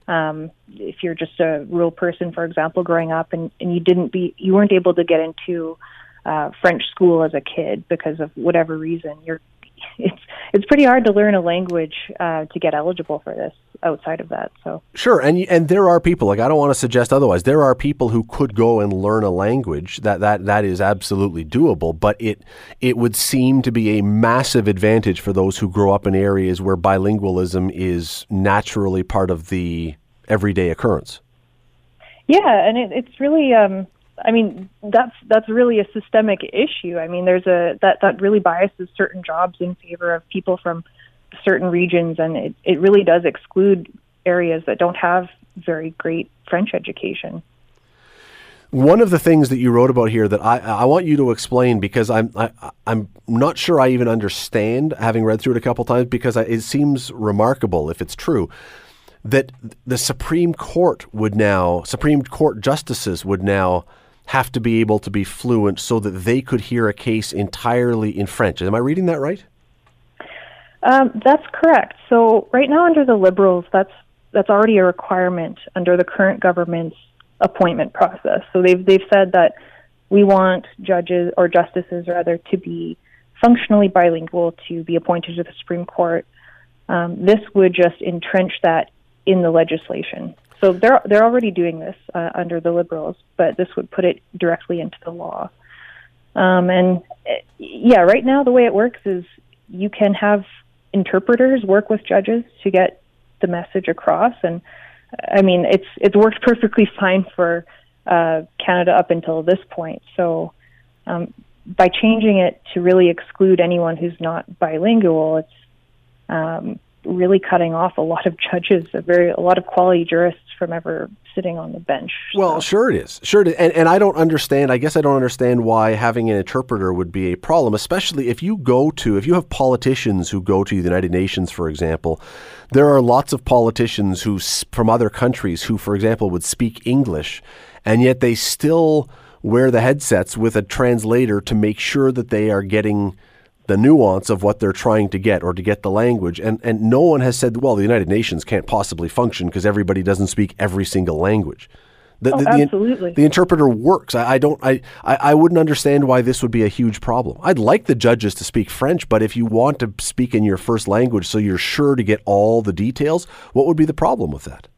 K: Um, if you're just a rural person, for example, growing up and, and you didn't be, you weren't able to get into uh, French school as a kid because of whatever reason, you're [LAUGHS] it's it's pretty hard to learn a language uh, to get eligible for this outside of that. So
B: sure, and and there are people like I don't want to suggest otherwise. There are people who could go and learn a language that that that is absolutely doable, but it it would seem to be a massive advantage for those who grow up in areas where bilingualism is naturally part of the everyday occurrence.
K: Yeah, and it, it's really um, I mean, that's that's really a systemic issue. I mean, there's a that that really biases certain jobs in favor of people from certain regions, and it it really does exclude areas that don't have very great French education.
B: One of the things that you wrote about here that I, I want you to explain because I'm I, I'm not sure I even understand having read through it a couple times because I, it seems remarkable if it's true that the Supreme Court would now Supreme Court justices would now have to be able to be fluent so that they could hear a case entirely in French. Am I reading that right?
K: Um, that's correct. So right now, under the Liberals, that's that's already a requirement under the current government's appointment process. So they've they've said that we want judges or justices rather to be functionally bilingual to be appointed to the Supreme Court. Um, this would just entrench that in the legislation. So they're they're already doing this uh, under the Liberals, but this would put it directly into the law. Um, and uh, yeah, right now the way it works is you can have interpreters work with judges to get the message across, and I mean it's it's worked perfectly [LAUGHS] fine for uh, Canada up until this point. So um, by changing it to really exclude anyone who's not bilingual, it's um, really cutting off a lot of judges, a very a lot of quality jurists from ever sitting on the bench.
B: Well, sure it is. Sure it is. And, and I don't understand, I guess I don't understand why having an interpreter would be a problem, especially if you go to, if you have politicians who go to the United Nations, for example, there are lots of politicians who from other countries who, for example, would speak English, and yet they still wear the headsets with a translator to make sure that they are getting – the nuance of what they're trying to get or to get the language. And, and no one has said, well, the United Nations can't possibly function because everybody doesn't speak every single language.
K: The, oh,
B: the,
K: absolutely.
B: The, the, interpreter works. I, I don't. I, I, I wouldn't understand why this would be a huge problem. I'd like the judges to speak French, but if you want to speak in your first language, so you're sure to get all the details, what would be the problem with that?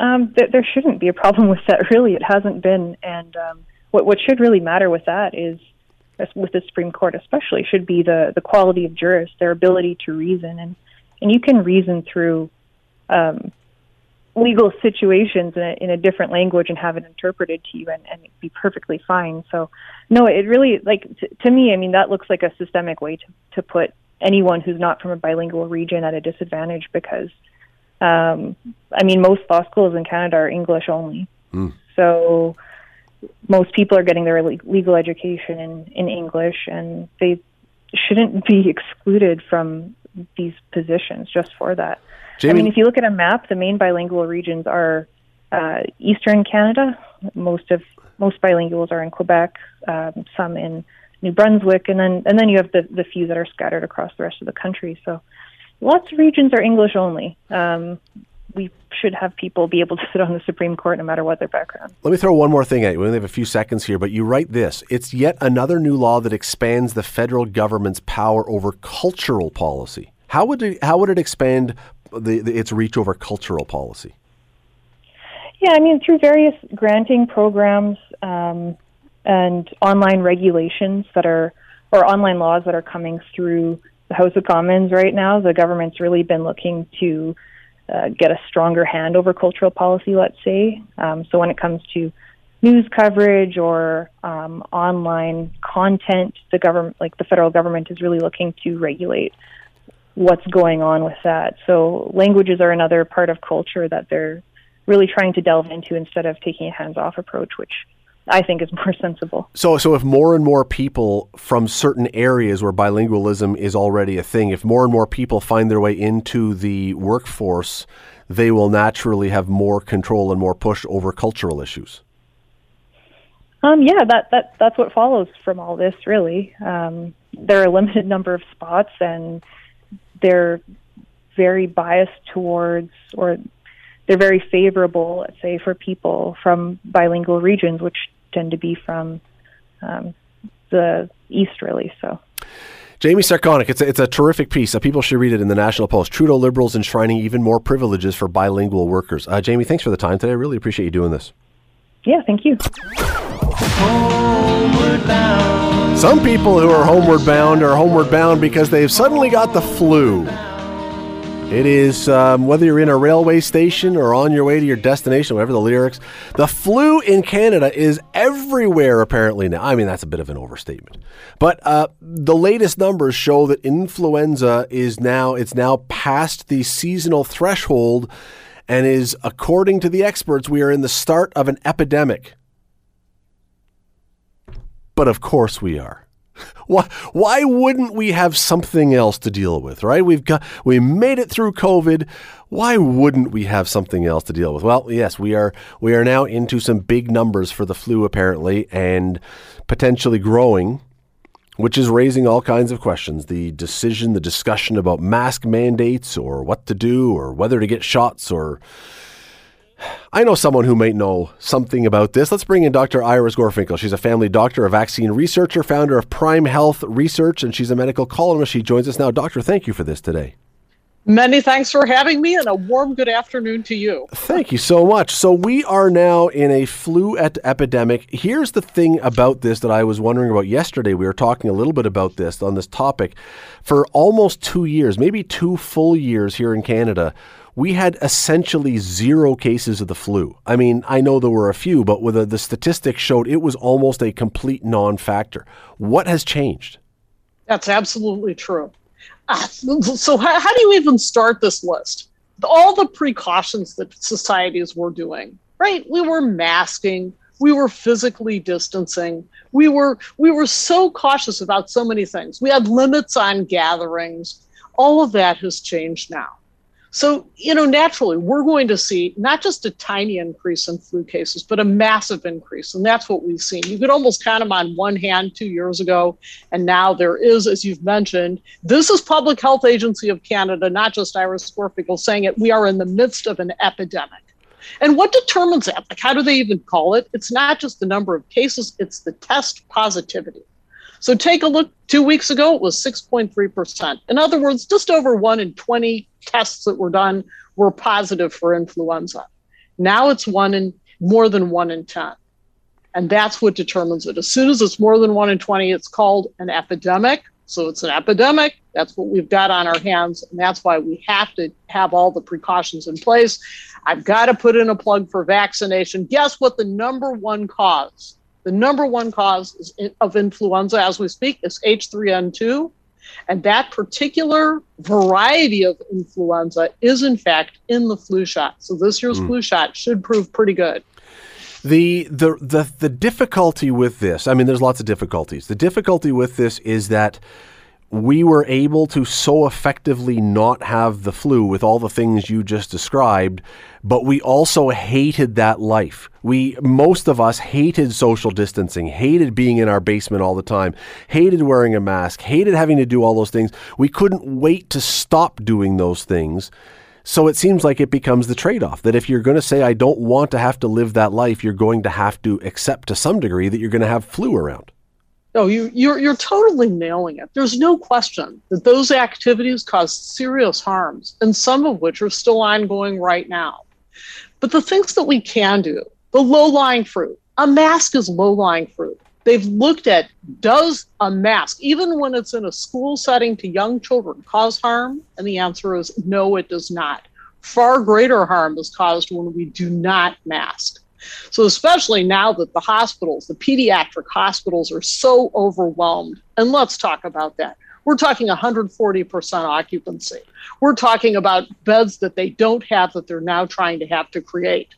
K: Um, th- there shouldn't be a problem with that. Really, it hasn't been. And um, what what should really matter with that is with the Supreme Court especially should be the the quality of jurists, their ability to reason, and and you can reason through um, legal situations in a, in a different language and have it interpreted to you and, and be perfectly fine. So, no, it really like t- to me, I mean, that looks like a systemic way to to put anyone who's not from a bilingual region at a disadvantage because, um, I mean, most law schools in Canada are English only. Mm. So most people are getting their legal education in, in English, and they shouldn't be [LAUGHS] excluded from these positions just for that. Jamie? I mean, if you look at a map, the main bilingual regions are uh, Eastern Canada. Most of most bilinguals are in Quebec, um, some in New Brunswick, and then and then you have the the few that are scattered across the rest of the country. So, lots of regions are English only. Um, we should have people be able to sit on the Supreme Court no matter what their background.
B: Let me throw one more thing at you. We only have a few seconds here, but you write this. It's yet another new law that expands the federal government's power over cultural policy. How would it, how would it expand the, the, its reach over cultural policy?
K: Yeah, I mean, through various granting programs um, and online regulations that are, or online laws that are coming through the House of Commons right now, the government's really been looking to uh, get a stronger hand over cultural policy, let's say. Um, so when it comes to news coverage or um, online content, the government, like the federal government, is really looking to regulate what's going on with that. So languages are another part of culture that they're really trying to delve into instead of taking a hands-off approach, which I think is more [LAUGHS] sensible.
B: So, so if more and more people from certain areas where bilingualism is already a thing, if more and more people find their way into the workforce, they will naturally have more control and more push over cultural issues.
K: Um, yeah, that, that that's what follows from all this. Really, um, there are a limited [LAUGHS] number of spots, and they're very biased towards, or they're very favorable, let's say, for people from bilingual regions, which tend to be from um, the east, really. So.
B: Jamie Sarkonak, it's a, it's a terrific piece. Uh, people should read it in the National Post. Trudeau Liberals enshrining even more privileges for bilingual workers. Uh, Jamie, thanks for the time today. I really appreciate you doing this.
K: Yeah, thank you.
B: Some people who are homeward bound are homeward bound because they've suddenly got the flu. It is um, whether you're in a railway station or on your way to your destination, whatever the lyrics. The flu in Canada is everywhere apparently now. I mean, that's a bit of an overstatement, but uh, the latest numbers show that influenza is now it's now past the seasonal threshold, and is according to the experts, we are in the start of an epidemic. But of course we are. Why, why wouldn't we have something else to deal with, right? We've got we made it through COVID. Why wouldn't we have something else to deal with? Well, yes, we are we are now into some big numbers for the flu apparently and potentially growing, which is raising all kinds of questions. The decision, the discussion about mask mandates or what to do or whether to get shots or I know someone who might know something about this. Let's bring in Dr. Iris Gorfinkel. She's a family doctor, a vaccine researcher, founder of Prime Health Research, and she's a medical columnist. She joins us now. Doctor, thank you for this today.
L: Many thanks for having me, and a warm good afternoon to you.
B: Thank you so much. So, we are now in a flu epidemic. Here's the thing about this that I was wondering about yesterday. We were talking a little bit about this on this topic. For almost two years, maybe two full years here in Canada, we had essentially zero cases of the flu. I mean, I know there were a few, but the, the statistics showed it was almost a complete non-factor. What has changed?
L: That's absolutely true. Uh, so, how, how do you even start this list? All the precautions that societies were doing, right? We were masking, we were physically distancing, we were we were so cautious about so many things. We had limits on gatherings. All of that has changed now. So, you know, naturally, we're going to see not just a tiny increase in flu cases, but a massive increase. And that's what we've seen. You could almost count them on one hand two years ago. And now there is, as you've mentioned, this is Public Health Agency of Canada, not just Iris Gorfinkel, saying it. We are in the midst of an epidemic. And what determines that? Like, how do they even call it? It's not just the number of cases, it's the test positivity. So take a look. Two weeks ago, it was 6.3%. In other words, just over one in 20 tests that were done were positive for influenza. Now it's one in more than one in 10. And that's what determines it. As soon as it's more than one in 20, it's called an epidemic. So it's an epidemic. That's what we've got on our hands. And that's why we have to have all the precautions in place. I've got to put in a plug for vaccination. Guess what the number one cause the number one cause of influenza as we speak is H3N2. And that particular variety of influenza is, in fact, in the flu shot. So this year's mm. flu shot should prove pretty good.
B: The, the the the difficulty with this, I mean, there's lots of difficulties. The difficulty with this is that we were able to so effectively not have the flu with all the things you just described, but we also hated that life. We, most of us hated social distancing, hated being in our basement all the time, hated wearing a mask, hated having to do all those things. We couldn't wait to stop doing those things. So it seems like it becomes the trade off that if you're going to say, I don't want to have to live that life, you're going to have to accept to some degree that you're going to have flu around.
L: No, you, you're you're totally nailing it. There's no question that those activities cause serious harms, and some of which are still ongoing right now. But the things that we can do, the low-lying fruit, a mask is low-lying fruit. They've looked at does a mask, even when it's in a school setting to young children, cause harm? And the answer is no, it does not. Far greater harm is caused when we do not mask. So, especially now that the hospitals, the pediatric hospitals, are so overwhelmed, and let's talk about that. We're talking 140% occupancy. We're talking about beds that they don't have that they're now trying to have to create.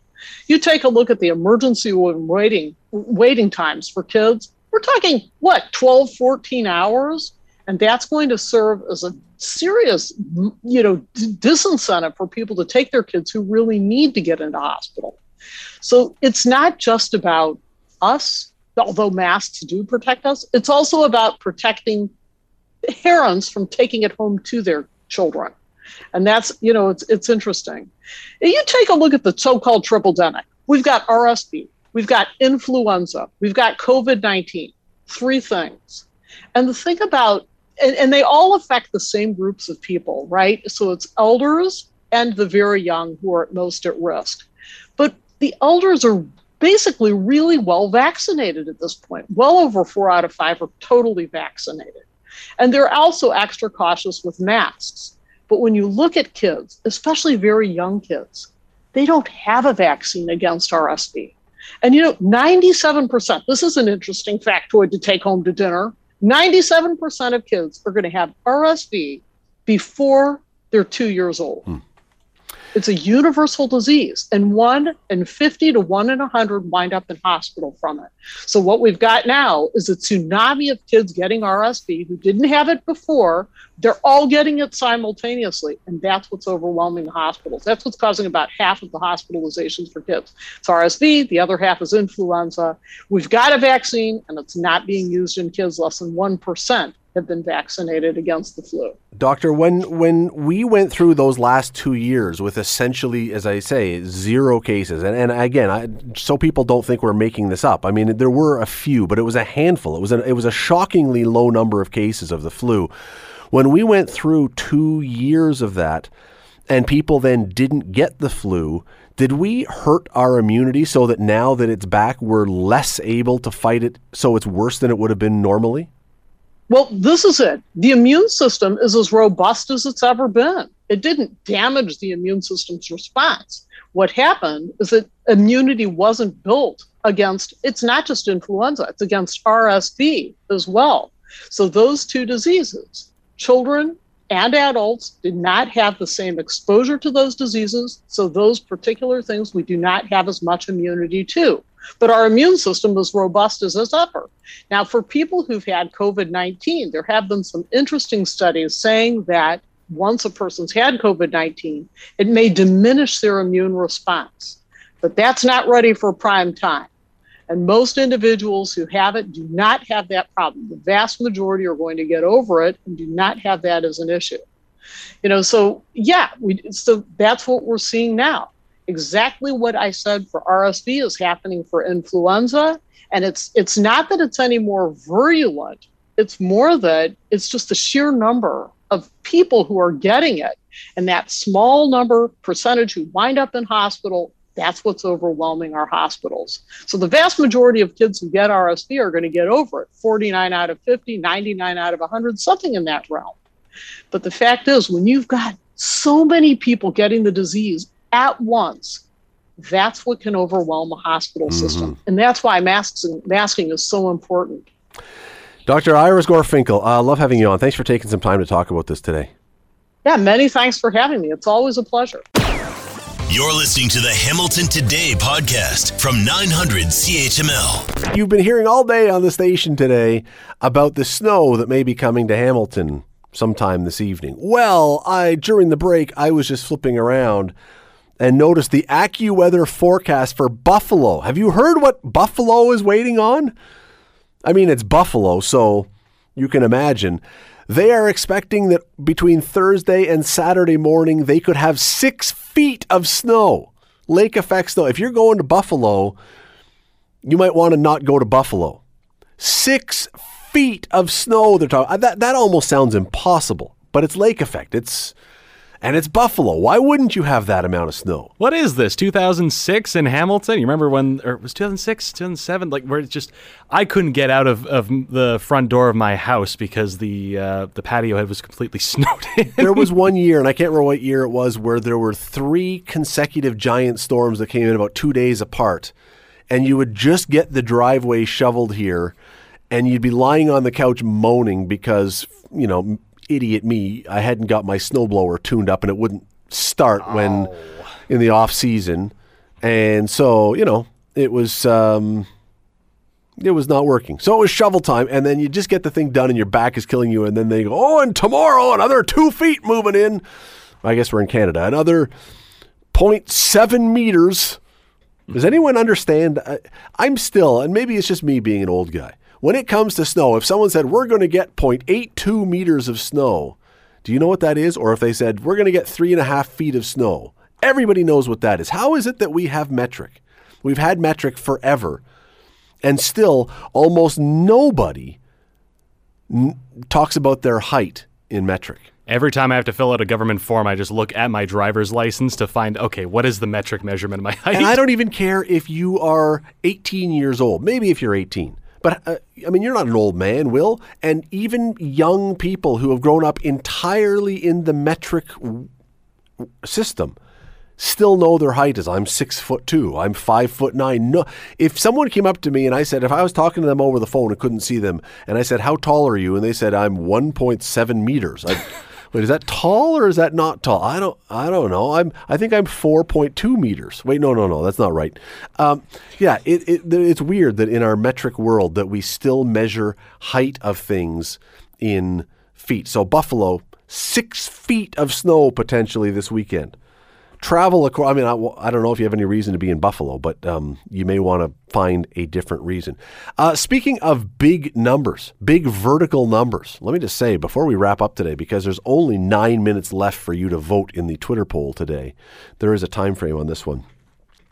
L: You take a look at the emergency room waiting waiting times for kids. We're talking what 12, 14 hours, and that's going to serve as a serious, you know, disincentive for people to take their kids who really need to get into hospital. So it's not just about us, although masks do protect us, it's also about protecting parents from taking it home to their children. And that's, you know, it's, it's interesting. You take a look at the so called triple demic. We've got RSV, we've got influenza, we've got COVID 19, three things. And the thing about, and, and they all affect the same groups of people, right? So it's elders and the very young who are most at risk. But the elders are basically really well vaccinated at this point. Well over four out of five are totally vaccinated. And they're also extra cautious with masks. But when you look at kids, especially very young kids, they don't have a vaccine against RSV. And you know, 97%, this is an interesting factoid to take home to dinner 97% of kids are going to have RSV before they're two years old. Hmm. It's a universal disease, and one in 50 to one in 100 wind up in hospital from it. So, what we've got now is a tsunami of kids getting RSV who didn't have it before. They're all getting it simultaneously, and that's what's overwhelming the hospitals. That's what's causing about half of the hospitalizations for kids. It's RSV, the other half is influenza. We've got a vaccine, and it's not being used in kids. Less than 1% have been vaccinated against the flu.
B: Doctor, when when we went through those last two years with essentially, as I say, zero cases, and, and again, I, so people don't think we're making this up. I mean, there were a few, but it was a handful. It was a, it was a shockingly low number of cases of the flu. When we went through two years of that, and people then didn't get the flu, did we hurt our immunity so that now that it's back, we're less able to fight it, so it's worse than it would have been normally?
L: Well, this is it. The immune system is as robust as it's ever been. It didn't damage the immune system's response. What happened is that immunity wasn't built against, it's not just influenza, it's against RSV as well. So those two diseases, children and adults did not have the same exposure to those diseases. So those particular things we do not have as much immunity to but our immune system is robust as ever. Now, for people who've had COVID 19, there have been some interesting studies saying that once a person's had COVID 19, it may diminish their immune response. But that's not ready for prime time. And most individuals who have it do not have that problem. The vast majority are going to get over it and do not have that as an issue. You know, so yeah, we, so that's what we're seeing now exactly what I said for RSV is happening for influenza. And it's it's not that it's any more virulent. It's more that it's just the sheer number of people who are getting it. And that small number percentage who wind up in hospital, that's what's overwhelming our hospitals. So the vast majority of kids who get RSV are going to get over it 49 out of 50, 99 out of 100, something in that realm. But the fact is, when you've got so many people getting the disease at once, that's what can overwhelm a hospital mm-hmm. system. And that's why masking, masking is so important.
B: Dr. Iris Gorfinkel, I uh, love having you on. Thanks for taking some time to talk about this today.
L: Yeah, many thanks for having me. It's always a pleasure.
A: You're listening to the Hamilton Today podcast from 900 CHML.
B: You've been hearing all day on the station today about the snow that may be coming to Hamilton sometime this evening. Well, I during the break I was just flipping around and noticed the AccuWeather forecast for Buffalo. Have you heard what Buffalo is waiting on? I mean, it's Buffalo, so you can imagine. They are expecting that between Thursday and Saturday morning, they could have six feet of snow. Lake effect snow. If you're going to Buffalo, you might want to not go to Buffalo. Six feet of snow they're talking. That, that almost sounds impossible, but it's lake effect. It's and it's Buffalo. Why wouldn't you have that amount of snow?
C: What is this? 2006 in Hamilton? You remember when, or it was 2006, 2007? Like where it's just, I couldn't get out of, of the front door of my house because the uh, the patio head was completely [LAUGHS] snowed in.
B: there was one year, and I can't remember what year it was, where there were three consecutive giant storms that came in about two days apart, and you would just get the driveway shoveled here, and you'd be lying on the couch moaning because you know idiot me, I hadn't got my snowblower tuned up and it wouldn't start oh. when in the off season. And so, you know, it was um, it was not working. So it was shovel time, and then you just get the thing done, and your back is killing you. And then they go, "Oh, and tomorrow another two feet moving in." I guess we're in Canada. Another 0.7 meters. Does anyone understand? I, I'm still, and maybe it's just me being an old guy. When it comes to snow, if someone said, we're going to get 0.82 meters of snow, do you know what that is? Or if they said, we're going to get three and a half feet of snow, everybody knows what that is. How is it that we have metric? We've had metric forever. And still, almost nobody n- talks about their height in metric.
C: Every time I have to fill out a government form, I just look at my driver's license to find, okay, what is the metric measurement of my [LAUGHS] height?
B: And I don't even care if you are 18 years old. Maybe if you're 18. But uh, I mean, you're not an old man, Will. And even young people who have grown up entirely in the metric system still know their height is I'm six foot two, I'm five foot nine. No, if someone came up to me and I said, if I was talking to them over the phone and couldn't see them, and I said, "How tall are you?" and they said, "I'm 1.7 meters," I'd, Wait, is that tall or is that not tall? I don't. I don't know. I'm. I think I'm 4.2 meters. Wait, no, no, no. That's not right. Um, yeah, it, it, it's weird that in our metric world that we still measure height of things in feet. So Buffalo, six feet of snow potentially this weekend travel across. I mean, I, I, don't know if you have any reason to be in Buffalo, but um, you may want to find a different reason. Uh, speaking of big numbers, big vertical numbers, let me just say before we wrap up today, because there's only nine minutes left for you to vote in the Twitter poll today, there is a time frame on this one.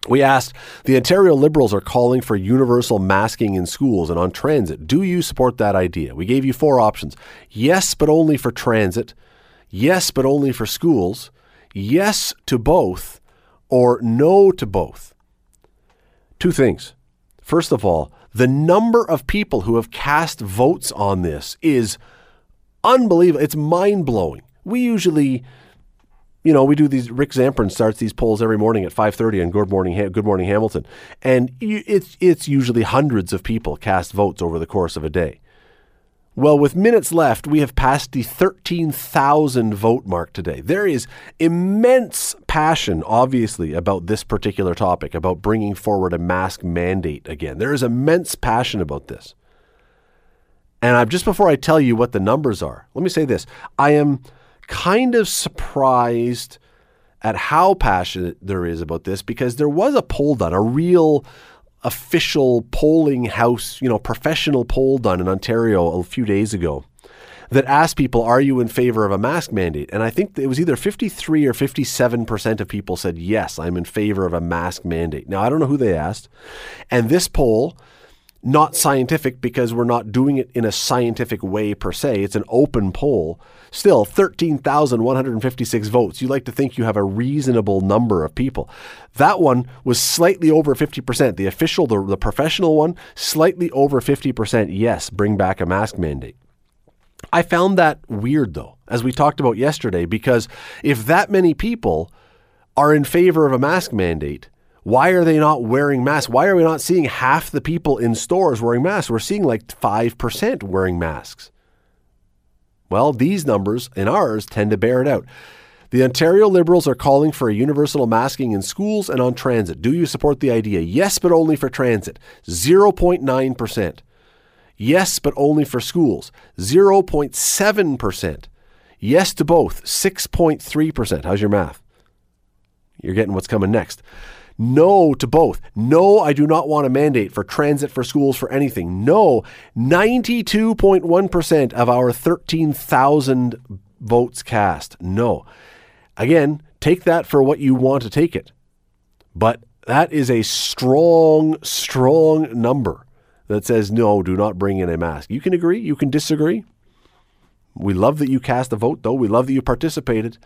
B: We asked the Ontario Liberals are calling for universal masking in schools and on transit. Do you support that idea? We gave you four options yes, but only for transit, yes, but only for schools, yes to both or no to both. Two things. First of all, the number of people who have cast votes on this is unbelievable. It's mind blowing. We usually, you know, we do these. Rick Zamperin starts these polls every morning at five thirty on Good Morning Good Morning Hamilton, and it's it's usually hundreds of people cast votes over the course of a day. Well, with minutes left, we have passed the 13,000 vote mark today. There is immense passion, obviously, about this particular topic, about bringing forward a mask mandate again. There is immense passion about this. And I'm, just before I tell you what the numbers are, let me say this. I am kind of surprised at how passionate there is about this because there was a poll done, a real official polling house, you know, professional poll done in Ontario a few days ago that asked people, Are you in favor of a mask mandate? And I think it was either 53 or 57% of people said, Yes, I'm in favor of a mask mandate. Now, I don't know who they asked. And this poll, not scientific because we're not doing it in a scientific way per se, it's an open poll. Still, 13,156 votes. You like to think you have a reasonable number of people. That one was slightly over 50%. The official, the, the professional one, slightly over 50%. Yes, bring back a mask mandate. I found that weird though, as we talked about yesterday, because if that many people are in favor of a mask mandate, why are they not wearing masks? Why are we not seeing half the people in stores wearing masks? We're seeing like 5% wearing masks. Well, these numbers and ours tend to bear it out. The Ontario Liberals are calling for a universal masking in schools and on transit. Do you support the idea? Yes, but only for transit. 0.9%. Yes, but only for schools. 0.7%. Yes to both. 6.3%. How's your math? You're getting what's coming next. No to both. No, I do not want a mandate for transit for schools for anything. No, 92.1% of our 13,000 votes cast. No. Again, take that for what you want to take it. But that is a strong, strong number that says no, do not bring in a mask. You can agree, you can disagree. We love that you cast a vote, though. We love that you participated.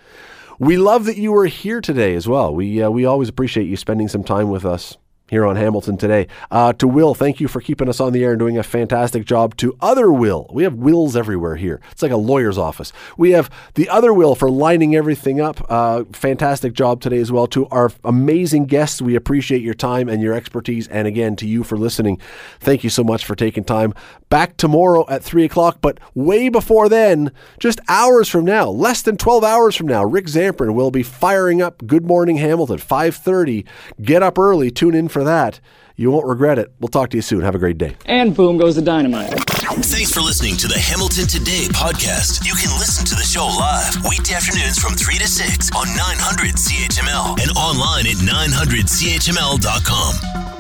B: We love that you were here today as well. We uh, we always appreciate you spending some time with us here on Hamilton today. Uh, to Will, thank you for keeping us on the air and doing a fantastic job. To other Will, we have Wills everywhere here. It's like a lawyer's office. We have the other Will for lining everything up. Uh, fantastic job today as well. To our amazing guests, we appreciate your time and your expertise. And again, to you for listening, thank you so much for taking time. Back tomorrow at 3 o'clock, but way before then, just hours from now, less than 12 hours from now, Rick Zamperin will be firing up Good Morning Hamilton, 5.30. Get up early, tune in for that. You won't regret it. We'll talk to you soon. Have a great day.
M: And boom goes the dynamite.
A: Thanks for listening to the Hamilton Today podcast. You can listen to the show live weekday afternoons from 3 to 6 on 900 CHML and online at 900CHML.com.